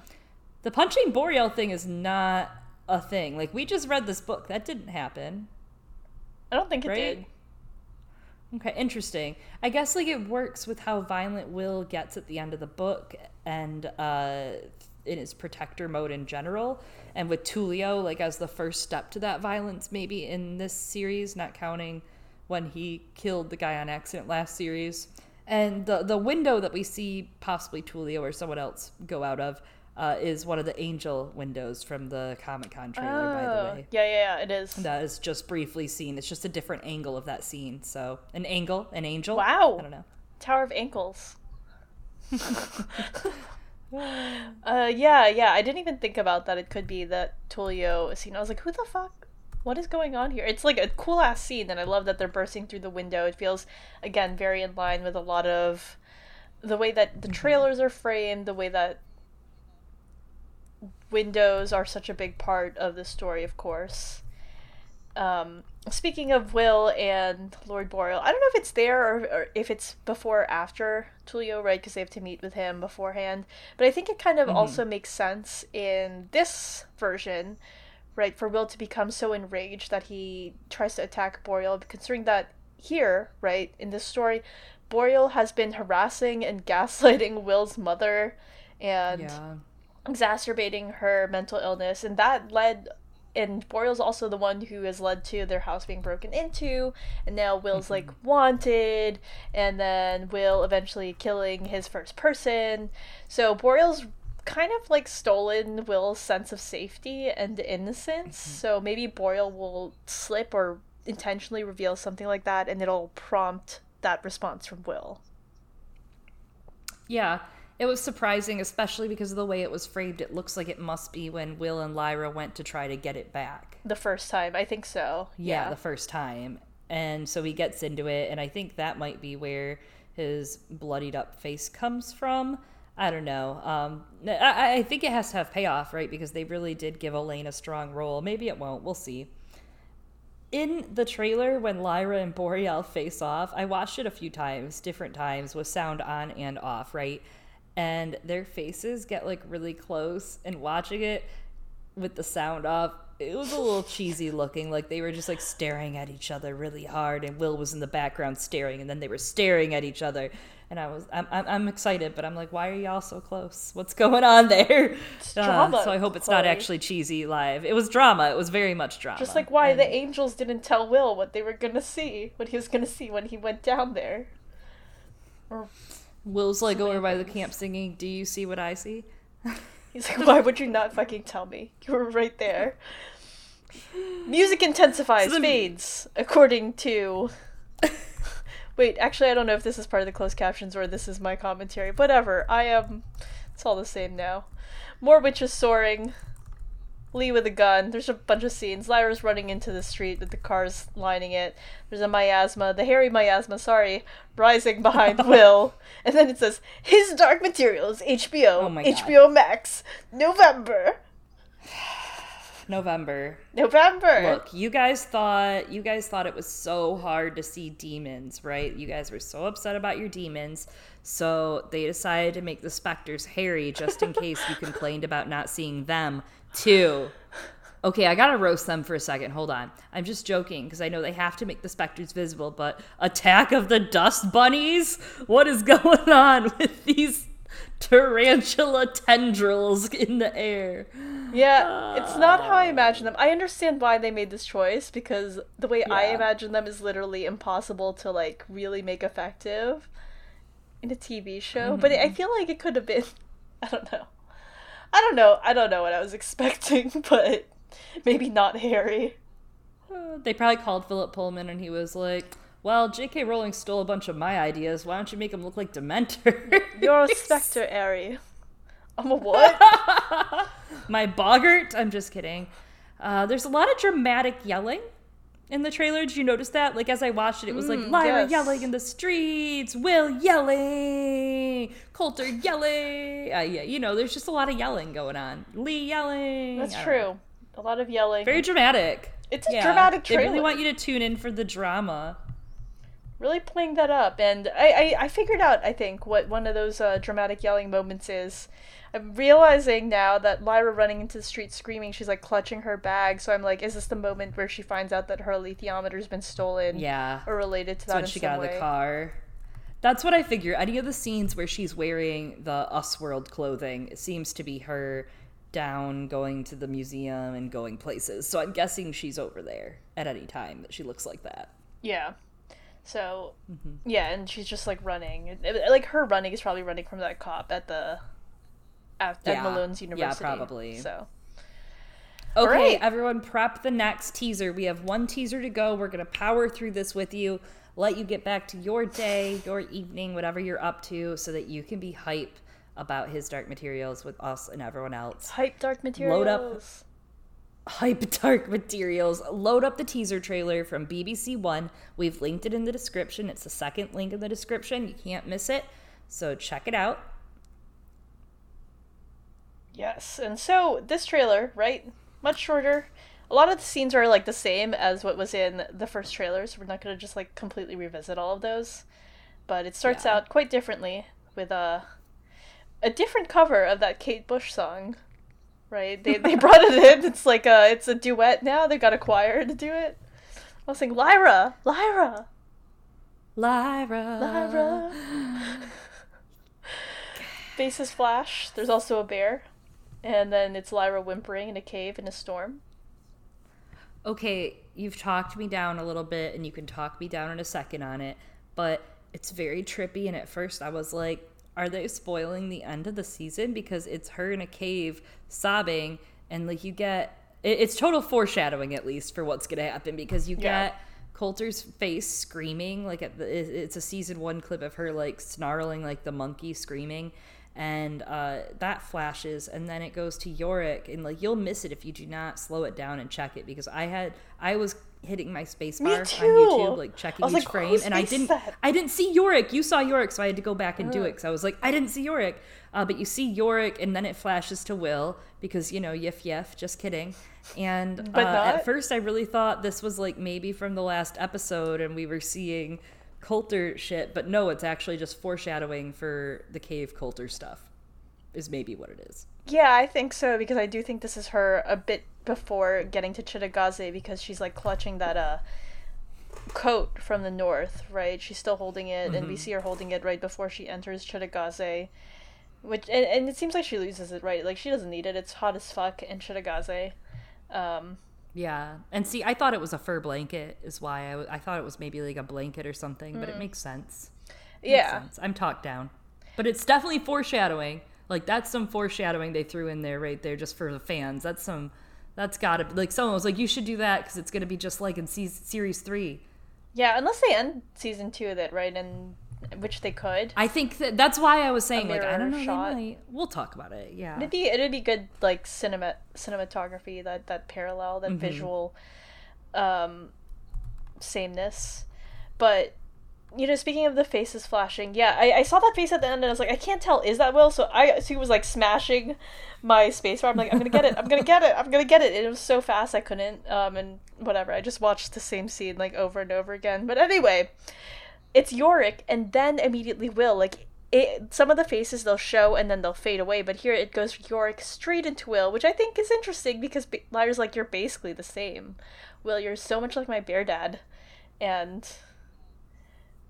The punching Boreal thing is not a thing. Like, we just read this book. That didn't happen. I don't think it right? did. Okay, interesting. I guess like it works with how violent Will gets at the end of the book and uh in his protector mode in general and with Tullio like as the first step to that violence maybe in this series not counting when he killed the guy on accident last series and the the window that we see possibly Tullio or someone else go out of uh, is one of the angel windows from the Comic Con trailer, oh, by the oh, way. Yeah, yeah, yeah, it is. That is just briefly seen. It's just a different angle of that scene. So, an angle, an angel. Wow. I don't know. Tower of Ankles. uh, yeah, yeah. I didn't even think about that. It could be that Tullio scene. I was like, who the fuck? What is going on here? It's like a cool ass scene, and I love that they're bursting through the window. It feels, again, very in line with a lot of the way that the mm-hmm. trailers are framed, the way that windows are such a big part of the story, of course. Um, speaking of Will and Lord Boreal, I don't know if it's there or, or if it's before or after Tullio, right? Because they have to meet with him beforehand. But I think it kind of mm-hmm. also makes sense in this version, right? For Will to become so enraged that he tries to attack Boreal, considering that here, right, in this story, Boreal has been harassing and gaslighting Will's mother and yeah exacerbating her mental illness, and that led. And Boreal's also the one who has led to their house being broken into, and now Will's mm-hmm. like wanted, and then Will eventually killing his first person. So Boreal's kind of like stolen Will's sense of safety and innocence. Mm-hmm. So maybe Boreal will slip or intentionally reveal something like that, and it'll prompt that response from Will. Yeah, it was surprising, especially because of the way it was framed. It looks like it must be when Will and Lyra went to try to get it back. The first time, I think so. Yeah, yeah, the first time. And so he gets into it, and I think that might be where his bloodied up face comes from. I don't know. Um, I, I think it has to have payoff, right? Because they really did give Elaine a strong role. Maybe it won't. We'll see. In the trailer, when Lyra and Boreal face off, I watched it a few times, different times, with sound on and off, right? And their faces get like really close, and watching it with the sound off, it was a little cheesy looking. Like they were just like staring at each other really hard, and Will was in the background staring, and then they were staring at each other and I was I'm, I'm, excited, but I'm like, why are y'all so close? What's going on there? Uh, so I hope it's Chloe. not actually cheesy live. It was drama. It was very much drama. Just like why and... the angels didn't tell Will what they were gonna see, what he was gonna see when he went down there. Or Will's like over by the camp singing, "Do you see what I see?" He's like, "Why would you not fucking tell me? You were right there." Music intensifies, so the... fades according to Wait, actually, I don't know if this is part of the closed captions or this is my commentary. Whatever. I am. Um, it's all the same now. More witches soaring. Lee with a gun. There's a bunch of scenes. Lyra's running into the street with the cars lining it. There's a miasma, the hairy miasma, sorry, rising behind Will. And then it says, His Dark Materials, HBO, oh my HBO Max, November. November. November. Look, you guys thought you guys thought it was so hard to see demons, right? You guys were so upset about your demons. So they decided to make the specters hairy just in case you complained about not seeing them too. Okay, I gotta roast them for a second. Hold on. I'm just joking because I know they have to make the specters visible, but Attack of the Dust Bunnies? What is going on with these tarantula tendrils in the air. Yeah, it's not how I imagine them. I understand why they made this choice because the way yeah. I imagine them is literally impossible to like really make effective in a TV show. Mm-hmm. But I feel like it could have been. I don't know. I don't know. I don't know what I was expecting, but maybe not Harry. Uh, they probably called Philip Pullman and he was like, well, J.K. Rowling stole a bunch of my ideas. Why don't you make them look like Dementor? You're a Spectre, Ari. I'm a what? my Boggart? I'm just kidding. Uh, there's a lot of dramatic yelling in the trailer. Did you notice that? Like as I watched it, it was like mm, Lyra yes. yelling in the streets, Will yelling, Coulter yelling. Uh, yeah, you know, there's just a lot of yelling going on. Lee yelling. That's true. Know. A lot of yelling. Very dramatic. It's a yeah. dramatic trailer. They really want you to tune in for the drama really playing that up and I, I, I figured out i think what one of those uh, dramatic yelling moments is i'm realizing now that lyra running into the street screaming she's like clutching her bag. So i'm like is this the moment where she finds out that her alethiometer's been stolen yeah. or related to that So when she got way? in the car. That's what i figure. Any of the scenes where she's wearing the us world clothing it seems to be her down going to the museum and going places. So i'm guessing she's over there at any time that she looks like that. Yeah. So mm-hmm. yeah, and she's just like running. Like her running is probably running from that cop at the at, yeah. at Malone's university. Yeah, probably. So Okay, right. everyone, prep the next teaser. We have one teaser to go. We're going to power through this with you, let you get back to your day, your evening, whatever you're up to, so that you can be hype about his Dark Materials with us and everyone else. Hype Dark Materials. Load up hype dark materials load up the teaser trailer from bbc one we've linked it in the description it's the second link in the description you can't miss it so check it out yes and so this trailer right much shorter a lot of the scenes are like the same as what was in the first trailers we're not going to just like completely revisit all of those but it starts yeah. out quite differently with a a different cover of that kate bush song right? They they brought it in. It's like a it's a duet now. They got a choir to do it. I was saying Lyra, Lyra, Lyra, Lyra. Faces flash. There's also a bear, and then it's Lyra whimpering in a cave in a storm. Okay, you've talked me down a little bit, and you can talk me down in a second on it, but it's very trippy. And at first, I was like, are they spoiling the end of the season because it's her in a cave sobbing and like you get it, it's total foreshadowing at least for what's gonna happen because you yeah. get Coulter's face screaming like at the, it's a season one clip of her like snarling like the monkey screaming and uh, that flashes and then it goes to Yorick and like you'll miss it if you do not slow it down and check it because I had I was hitting my spacebar on YouTube like checking each like, frame and I didn't that? I didn't see Yorick. You saw Yorick so I had to go back and do it because I was like I didn't see Yorick. Uh, but you see Yorick and then it flashes to Will because you know yiff yiff just kidding. And uh, at first I really thought this was like maybe from the last episode and we were seeing Coulter shit, but no, it's actually just foreshadowing for the cave Coulter stuff. Is maybe what it is. Yeah, I think so because I do think this is her a bit before getting to Cittàgazze because she's like clutching that uh coat from the north, right? She's still holding it, mm-hmm. and we mm-hmm. see her holding it right before she enters Cittàgazze. Which and, and it seems like she loses it, right? Like she doesn't need it. It's hot as fuck in Cittàgazze. Um, yeah, and see, I thought it was a fur blanket, is why I, I thought it was maybe like a blanket or something, mm. but it mm. makes sense. It yeah, makes sense. I'm talked down, but it's definitely foreshadowing. Like that's some foreshadowing they threw in there right there just for the fans. That's some. That's gotta be like someone was like, you should do that because it's gonna be just like in se- series three. Yeah, unless they end season two of it right, and which they could. I think that that's why I was saying like I don't know. Might, we'll talk about it. Yeah, it'd be it'd be good like cinema cinematography that that parallel that mm-hmm. visual um sameness, but you know, speaking of the faces flashing, yeah, I, I saw that face at the end and I was like, I can't tell, is that Will? So I so he was like smashing my spacebar. I'm like, I'm gonna get it, I'm gonna get it, I'm gonna get it. And it was so fast I couldn't. Um, and whatever, I just watched the same scene like over and over again. But anyway, it's Yorick and then immediately Will. Like it, some of the faces they'll show and then they'll fade away, but here it goes Yorick straight into Will, which I think is interesting because Lyra's like you're basically the same. Will, you're so much like my bear dad, and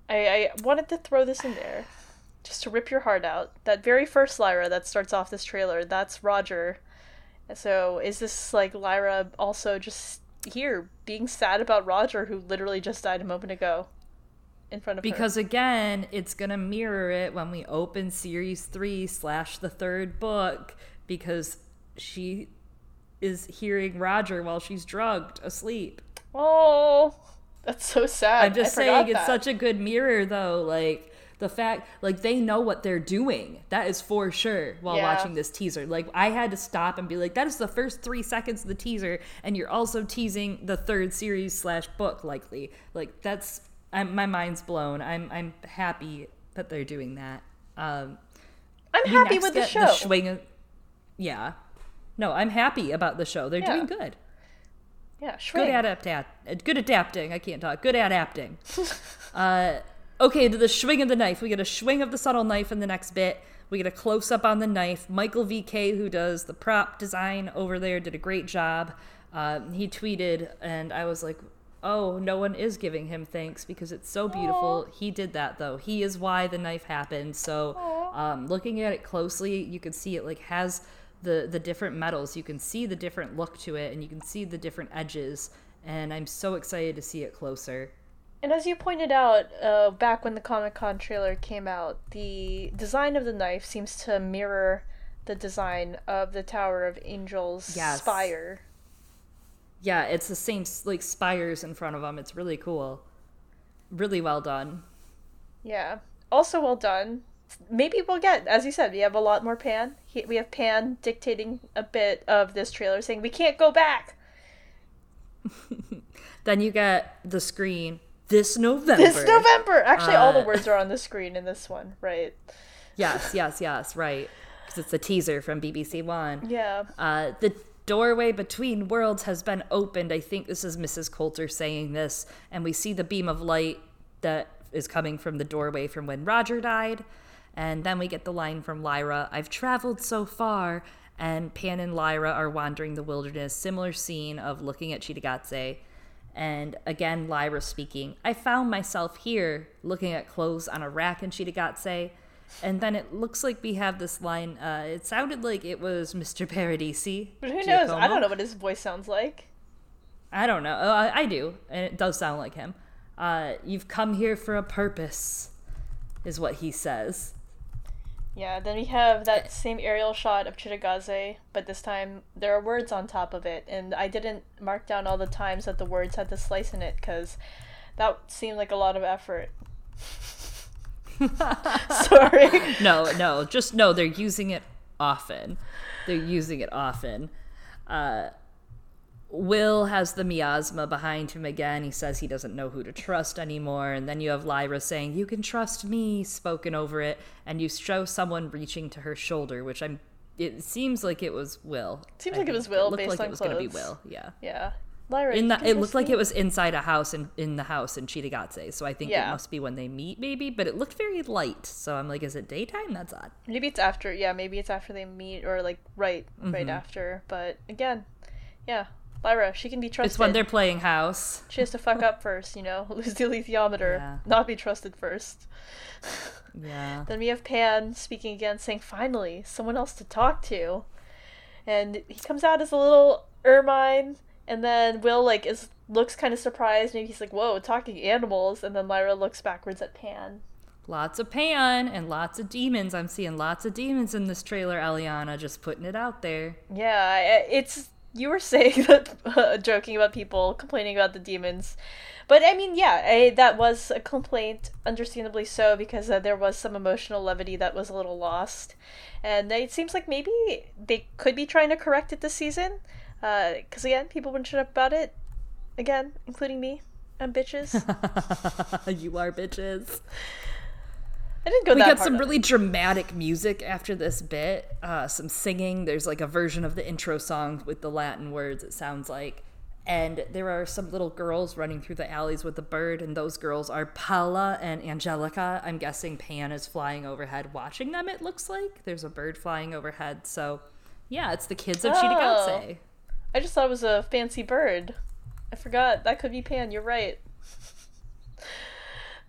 I I wanted to throw this in there just to rip your heart out. That very first Lyra that starts off this trailer, that's Roger. So is this like Lyra also just here being sad about Roger who literally just died a moment ago? In front of because her. again it's gonna mirror it when we open series three slash the third book because she is hearing roger while she's drugged asleep. Oh that's so sad. I'm just saying it's such a good mirror though like the fact like they know what they're doing. That is for sure while yeah. watching this teaser. Like i had to stop and be like that is the first three seconds of the teaser and you're also teasing the third series slash book likely. Like that's I'm, my mind's blown. I'm I'm happy that they're doing that. Um, I'm happy with the show. The swing yeah, no, I'm happy about the show. They're yeah. doing good. Yeah, good adapt, good adapting. I can't talk. Good adapting. uh, okay, to the swing of the knife. We get a swing of the subtle knife in the next bit. We get a close up on the knife. Michael VK, who does the prop design over there, did a great job. Uh, he tweeted, and I was like, oh, no one is giving him thanks because it's so beautiful. Aww. He did that though. He is why the knife happened. So, um, looking at it closely, you can see it like has the the different metals. You can see the different look to it, and you can see the different edges. And I'm so excited to see it closer. And as you pointed out, uh, back when the Comic Con trailer came out, the design of the knife seems to mirror the design of the Tower of Angels yes. spire yeah, it's the same like spires in front of them. It's really cool. Really well done. Yeah. Also well done. Maybe we'll get, as you said, we have a lot more Pan. we have Pan dictating a bit of this trailer, saying we can't go back. then you get the screen this November. This November. Actually, uh, all the uh, words are on the screen in this one, right? Yes, yes, yes, right. Because it's a teaser from BBC One. Yeah. Uh, the doorway between worlds has been opened. I think this is Mrs. Coulter saying this, and we see the beam of light that is coming from the doorway from when Roger died. And then we get the line from Lyra I've traveled so far. And Pan and Lyra are wandering the wilderness. Similar scene of looking at Cittàgazze. And again, Lyra speaking, I found myself here looking at clothes on a rack in Cittàgazze and then it looks like we have this line. Uh, it sounded like it was Mr. Paradisi. But who knows? I don't know what his voice sounds like. I don't know. Uh, I do, and it does sound like him. Uh, You've come here for a purpose, is what he says. Yeah, then we have that same aerial shot of Cittàgazze, but this time there are words on top of it, and I didn't mark down all the times that the words had to slice in it because that seemed like a lot of effort. Sorry. no, no, just no. They're using it often. They're using it often. Uh, Will has the miasma behind him again. He says he doesn't know who to trust anymore. And then you have Lyra saying, You can trust me, spoken over it. And you show someone reaching to her shoulder, which I'm. It seems like it was Will. Seems I like think. it was Will. It looked based like on it was going to be Will. Yeah. Yeah. Lyra, in the, it looked like it was inside a house in, in the house in Cittàgazze, so I think yeah. it must be when they meet, maybe. But it looked very light, so I'm like, is it daytime? That's odd. Maybe it's after. Yeah, maybe it's after they meet, or like right, mm-hmm. right after. But again, yeah, Lyra, she can be trusted. It's when they're playing house. She has to fuck up first, you know, lose the alethiometer, yeah. not be trusted first. Yeah. then we have Pan speaking again, saying, "Finally, someone else to talk to," and he comes out as a little ermine, and then Will like is looks kind of surprised. Maybe he's like, "Whoa, talking animals," and then Lyra looks backwards at Pan. Lots of Pan and lots of demons. I'm seeing lots of demons in this trailer, Eliana. Just putting it out there. Yeah, it's you were saying that uh, joking about people complaining about the demons but i mean yeah I, that was a complaint understandably so because uh, there was some emotional levity that was a little lost and it seems like maybe they could be trying to correct it this season because uh, again people wouldn't shut up about it again including me i'm bitches you are bitches I didn't go. We got some really dramatic music after this bit. Uh, some singing. There's like a version of the intro song with the Latin words. It sounds like, and there are some little girls running through the alleys with a bird, and those girls are Paula and Angelica. I'm guessing Pan is flying overhead, watching them. It looks like there's a bird flying overhead. So, yeah, it's the kids of oh. I just thought it was a fancy bird. I forgot that could be Pan. You're right.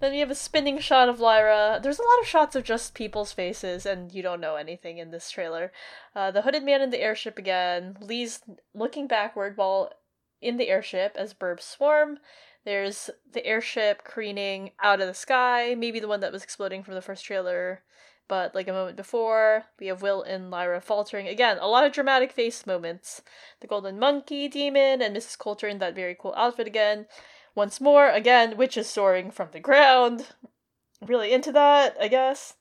Then we have a spinning shot of Lyra. There's a lot of shots of just people's faces, and you don't know anything in this trailer. Uh, the hooded man in the airship again. Lee's looking backward while in the airship as burbs swarm. There's the airship careening out of the sky, maybe the one that was exploding from the first trailer, but like a moment before, we have Will and Lyra faltering. Again, a lot of dramatic face moments. The golden monkey demon and Mrs. Coulter in that very cool outfit again. Once more, again, witches soaring from the ground. Really into that, I guess.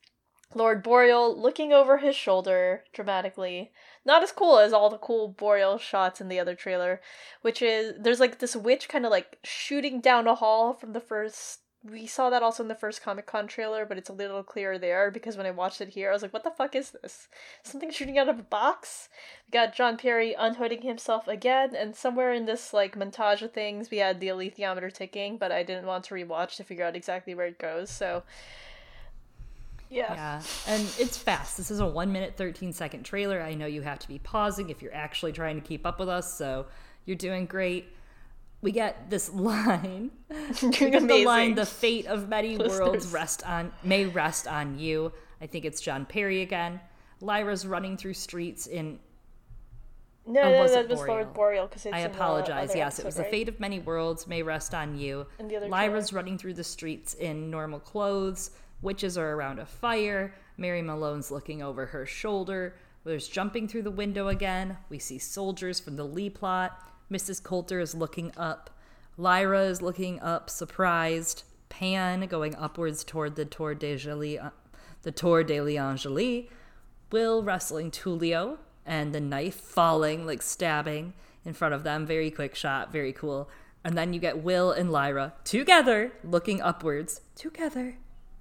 Lord Boreal looking over his shoulder dramatically. Not as cool as all the cool Boreal shots in the other trailer, which is there's like this witch kind of like shooting down a hall from the first we saw that also in the first Comic Con trailer, but it's a little clearer there because when I watched it here, I was like, what the fuck is this? Something shooting out of a box? We got John Parry unhooding himself again, and somewhere in this like montage of things, we had the alethiometer ticking, but I didn't want to rewatch to figure out exactly where it goes, so. Yeah. Yeah. And it's fast. This is a 1 minute 13 second trailer. I know you have to be pausing if you're actually trying to keep up with us, so you're doing great we get this line. we get the line, "The fate of many Listeners. worlds rest on may rest on you." I think it's John Parry again. Lyra's running through streets in. No, oh, no, was that was Lord Boreal. Because I apologize. yes, episode, it was right? the fate of many worlds may rest on you. And the other Lyra's trailer. running through the streets in normal clothes. Witches are around a fire. Mary Malone's looking over her shoulder. There's jumping through the window again. We see soldiers from the Lee plot. Mrs. Coulter is looking up. Lyra is looking up, surprised. Pan going upwards toward the Tour de Jolie, uh, the Torre degli Angeli. Will wrestling Tullio, and the knife falling, like stabbing in front of them. Very quick shot, very cool. And then you get Will and Lyra together, looking upwards, together,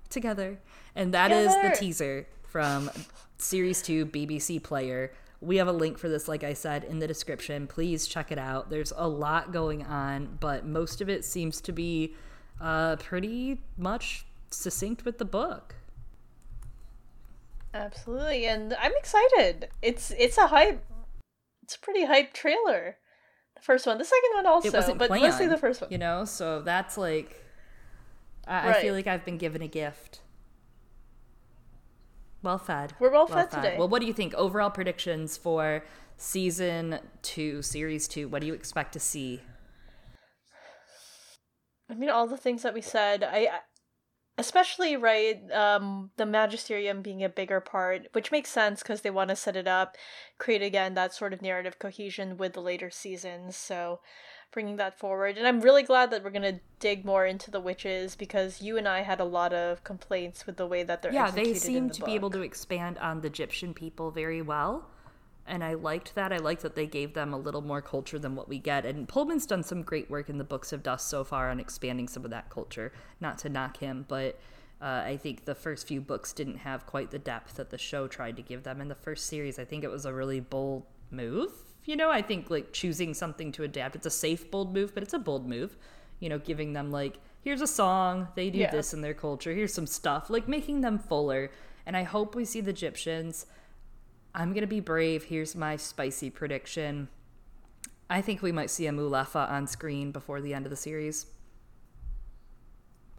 together. And that together. is the teaser from Series 2 BBC Player we have a link for this, like I said, in the description. Please check it out. There's a lot going on, but most of it seems to be uh, pretty much succinct with the book. Absolutely, and I'm excited. It's it's a hype. It's a pretty hype trailer. The first one, the second one also, but mostly the first one. You know, so that's like, I, right. I feel like I've been given a gift. Well fed. We're well, well fed, fed, today. Well, what do you think? Overall predictions for season two, series two. What do you expect to see? I mean, all the things that we said. I especially right um the magisterium being a bigger part which makes sense because they want to set it up create again that sort of narrative cohesion with the later seasons so bringing that forward and i'm really glad that we're going to dig more into the witches because you and i had a lot of complaints with the way that they're yeah they seem the to be able to expand on the Gyptian people very well and I liked that. I liked that they gave them a little more culture than what we get. And Pullman's done some great work in the Books of Dust so far on expanding some of that culture. Not to knock him, but uh, I think the first few books didn't have quite the depth that the show tried to give them. In the first series, I think it was a really bold move. You know, I think like choosing something to adapt, it's a safe, bold move, but it's a bold move. You know, giving them like, here's a song, they do Yeah. this in their culture, here's some stuff, like making them fuller. And I hope we see the Gyptians. I'm gonna be brave. Here's my spicy prediction. I think we might see a Mulefa on screen before the end of the series.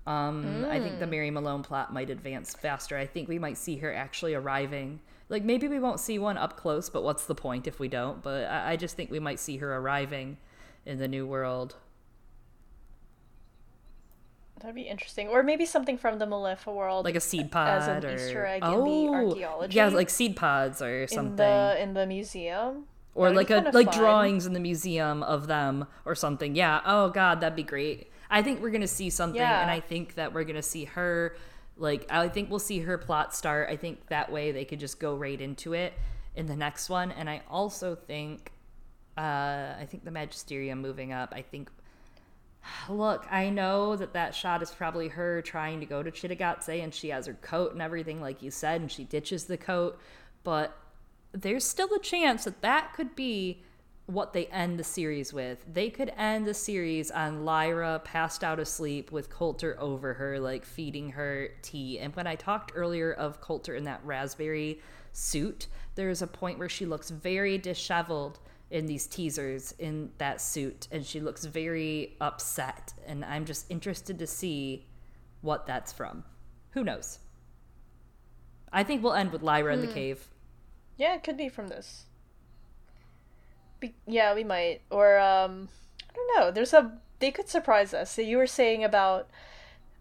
Um, I think the Hmm. Mary Malone plot might advance faster. I think we might see her actually arriving. Like maybe we won't see one up close, but what's the point if we don't? But I, I just think we might see her arriving in the new world. that'd be interesting or maybe something from the mulefa world Like a seed pod as an or Easter egg in oh, the archaeology Yeah, like seed pods or something. in the in the museum or That'd like a like fun. drawings in the museum of them or something. Yeah. Oh god, that'd be great. I think we're gonna see something, Yeah. and I think that we're gonna see her. Like I think we'll see her plot start. I think that way they could just go right into it in the next one. And I also think, uh, I think the Magisterium moving up. I think. Look, I know that that shot is probably her trying to go to Cittàgazze, and she has her coat and everything, like you said, and she ditches the coat. But there's still a chance that that could be what they end the series with. They could end the series on Lyra passed out asleep with Coulter over her, like feeding her tea. And when I talked earlier of Coulter in that raspberry suit, there's a point where she looks very disheveled in these teasers in that suit, and she looks very upset. And I'm just interested to see what that's from. Who knows? I think we'll end with Lyra in the hmm. cave. Yeah, it could be from this. Be- yeah, we might. Or um I don't know. There's a they could surprise us. So you were saying about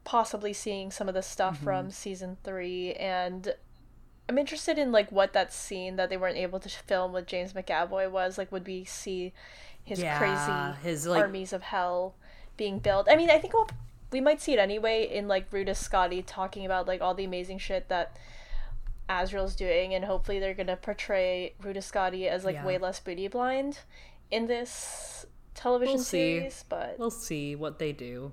possibly seeing some of the stuff from season 3 and I'm interested in like what that scene that they weren't able to film with James McAvoy was. Like would we see his Yeah, crazy his, like- armies of hell being built? I mean, I think we'll, we might see it anyway in like Ruta Skadi talking about like all the amazing shit that Asriel's doing, and hopefully they're gonna portray Ruta Skadi as like Yeah. way less booty blind in this television We'll see. series. But We'll see what they do.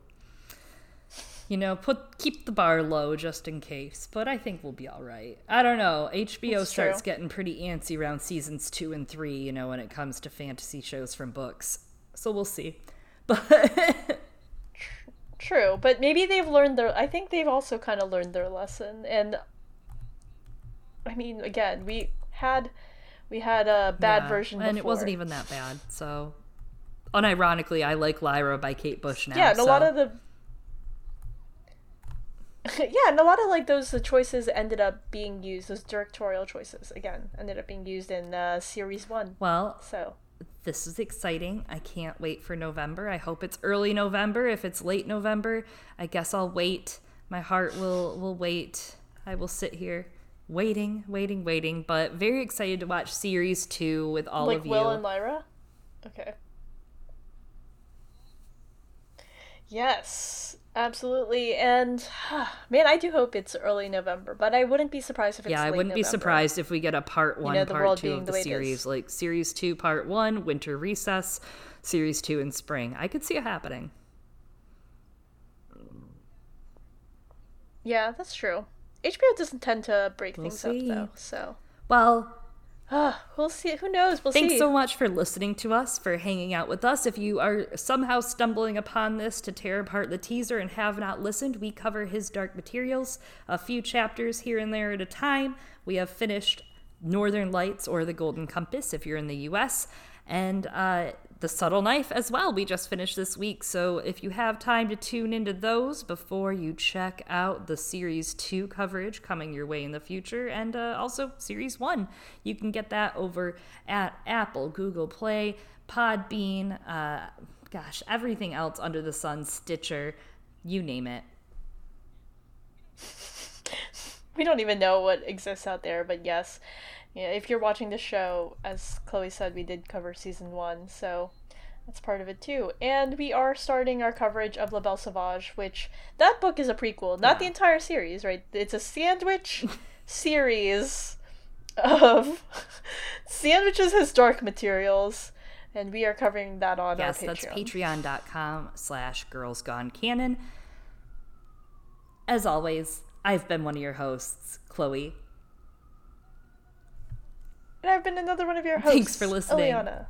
You know, put keep the bar low just in case, but I think we'll be all right. I don't know. HBO starts true. getting pretty antsy around seasons 2 and 3, you know, when it comes to fantasy shows from books. So we'll see. But true, but maybe they've learned their. I think they've also kind of learned their lesson, and I mean, again, we had we had a bad Yeah, version, and it wasn't even that bad. So unironically, I like Lyra by Kate Bush now. yeah, and a lot of the yeah, and a lot of like those uh, choices ended up being used. Those directorial choices again ended up being used in uh, series one. Well, So this is exciting. I can't wait for November. I hope it's early November. If it's late November, I guess I'll wait. My heart will will wait. I will sit here waiting, waiting, waiting, but very excited to watch series 2 with all like of Will you. and Lyra. Okay. Yes, absolutely, and man, I do hope it's early November, but I wouldn't be surprised if it's yeah, I wouldn't be surprised if we get a part 1, know, part 2 of the the series, like series 2 part 1, winter recess, series 2 in spring. I could see it happening. Yeah, that's true. HBO doesn't tend to break We'll things see. up though, so Well, ah, we'll see. Who knows? We'll Thanks see. so much for listening to us, for hanging out with us. If you are somehow stumbling upon this to tear apart the teaser and have not listened, we cover his Dark Materials, a few chapters here and there at a time. We have finished Northern Lights or The Golden Compass if you're in the US, and uh, The Subtle Knife as well. We just finished this week. So if you have time to tune into those before you check out the Series 2 coverage coming your way in the future, and uh, also Series 1, you can get that over at Apple, Google Play, Podbean, uh, gosh, everything else under the sun, Stitcher, you name it. we don't even know what exists out there, but yes, yeah, if you're watching the show, as Chloe said, we did cover season one, so that's part of it too. And we are starting our coverage of La Belle Sauvage, which that book is a prequel, not yeah. the entire series, right? It's a sandwich series of sandwiches his Dark Materials. And we are covering that on yes, our Patreon. that's patreon.com slash girls gone canon. As always, I've been one of your hosts, Chloe. And I've been another one of your hosts. Thanks for listening. Eliana.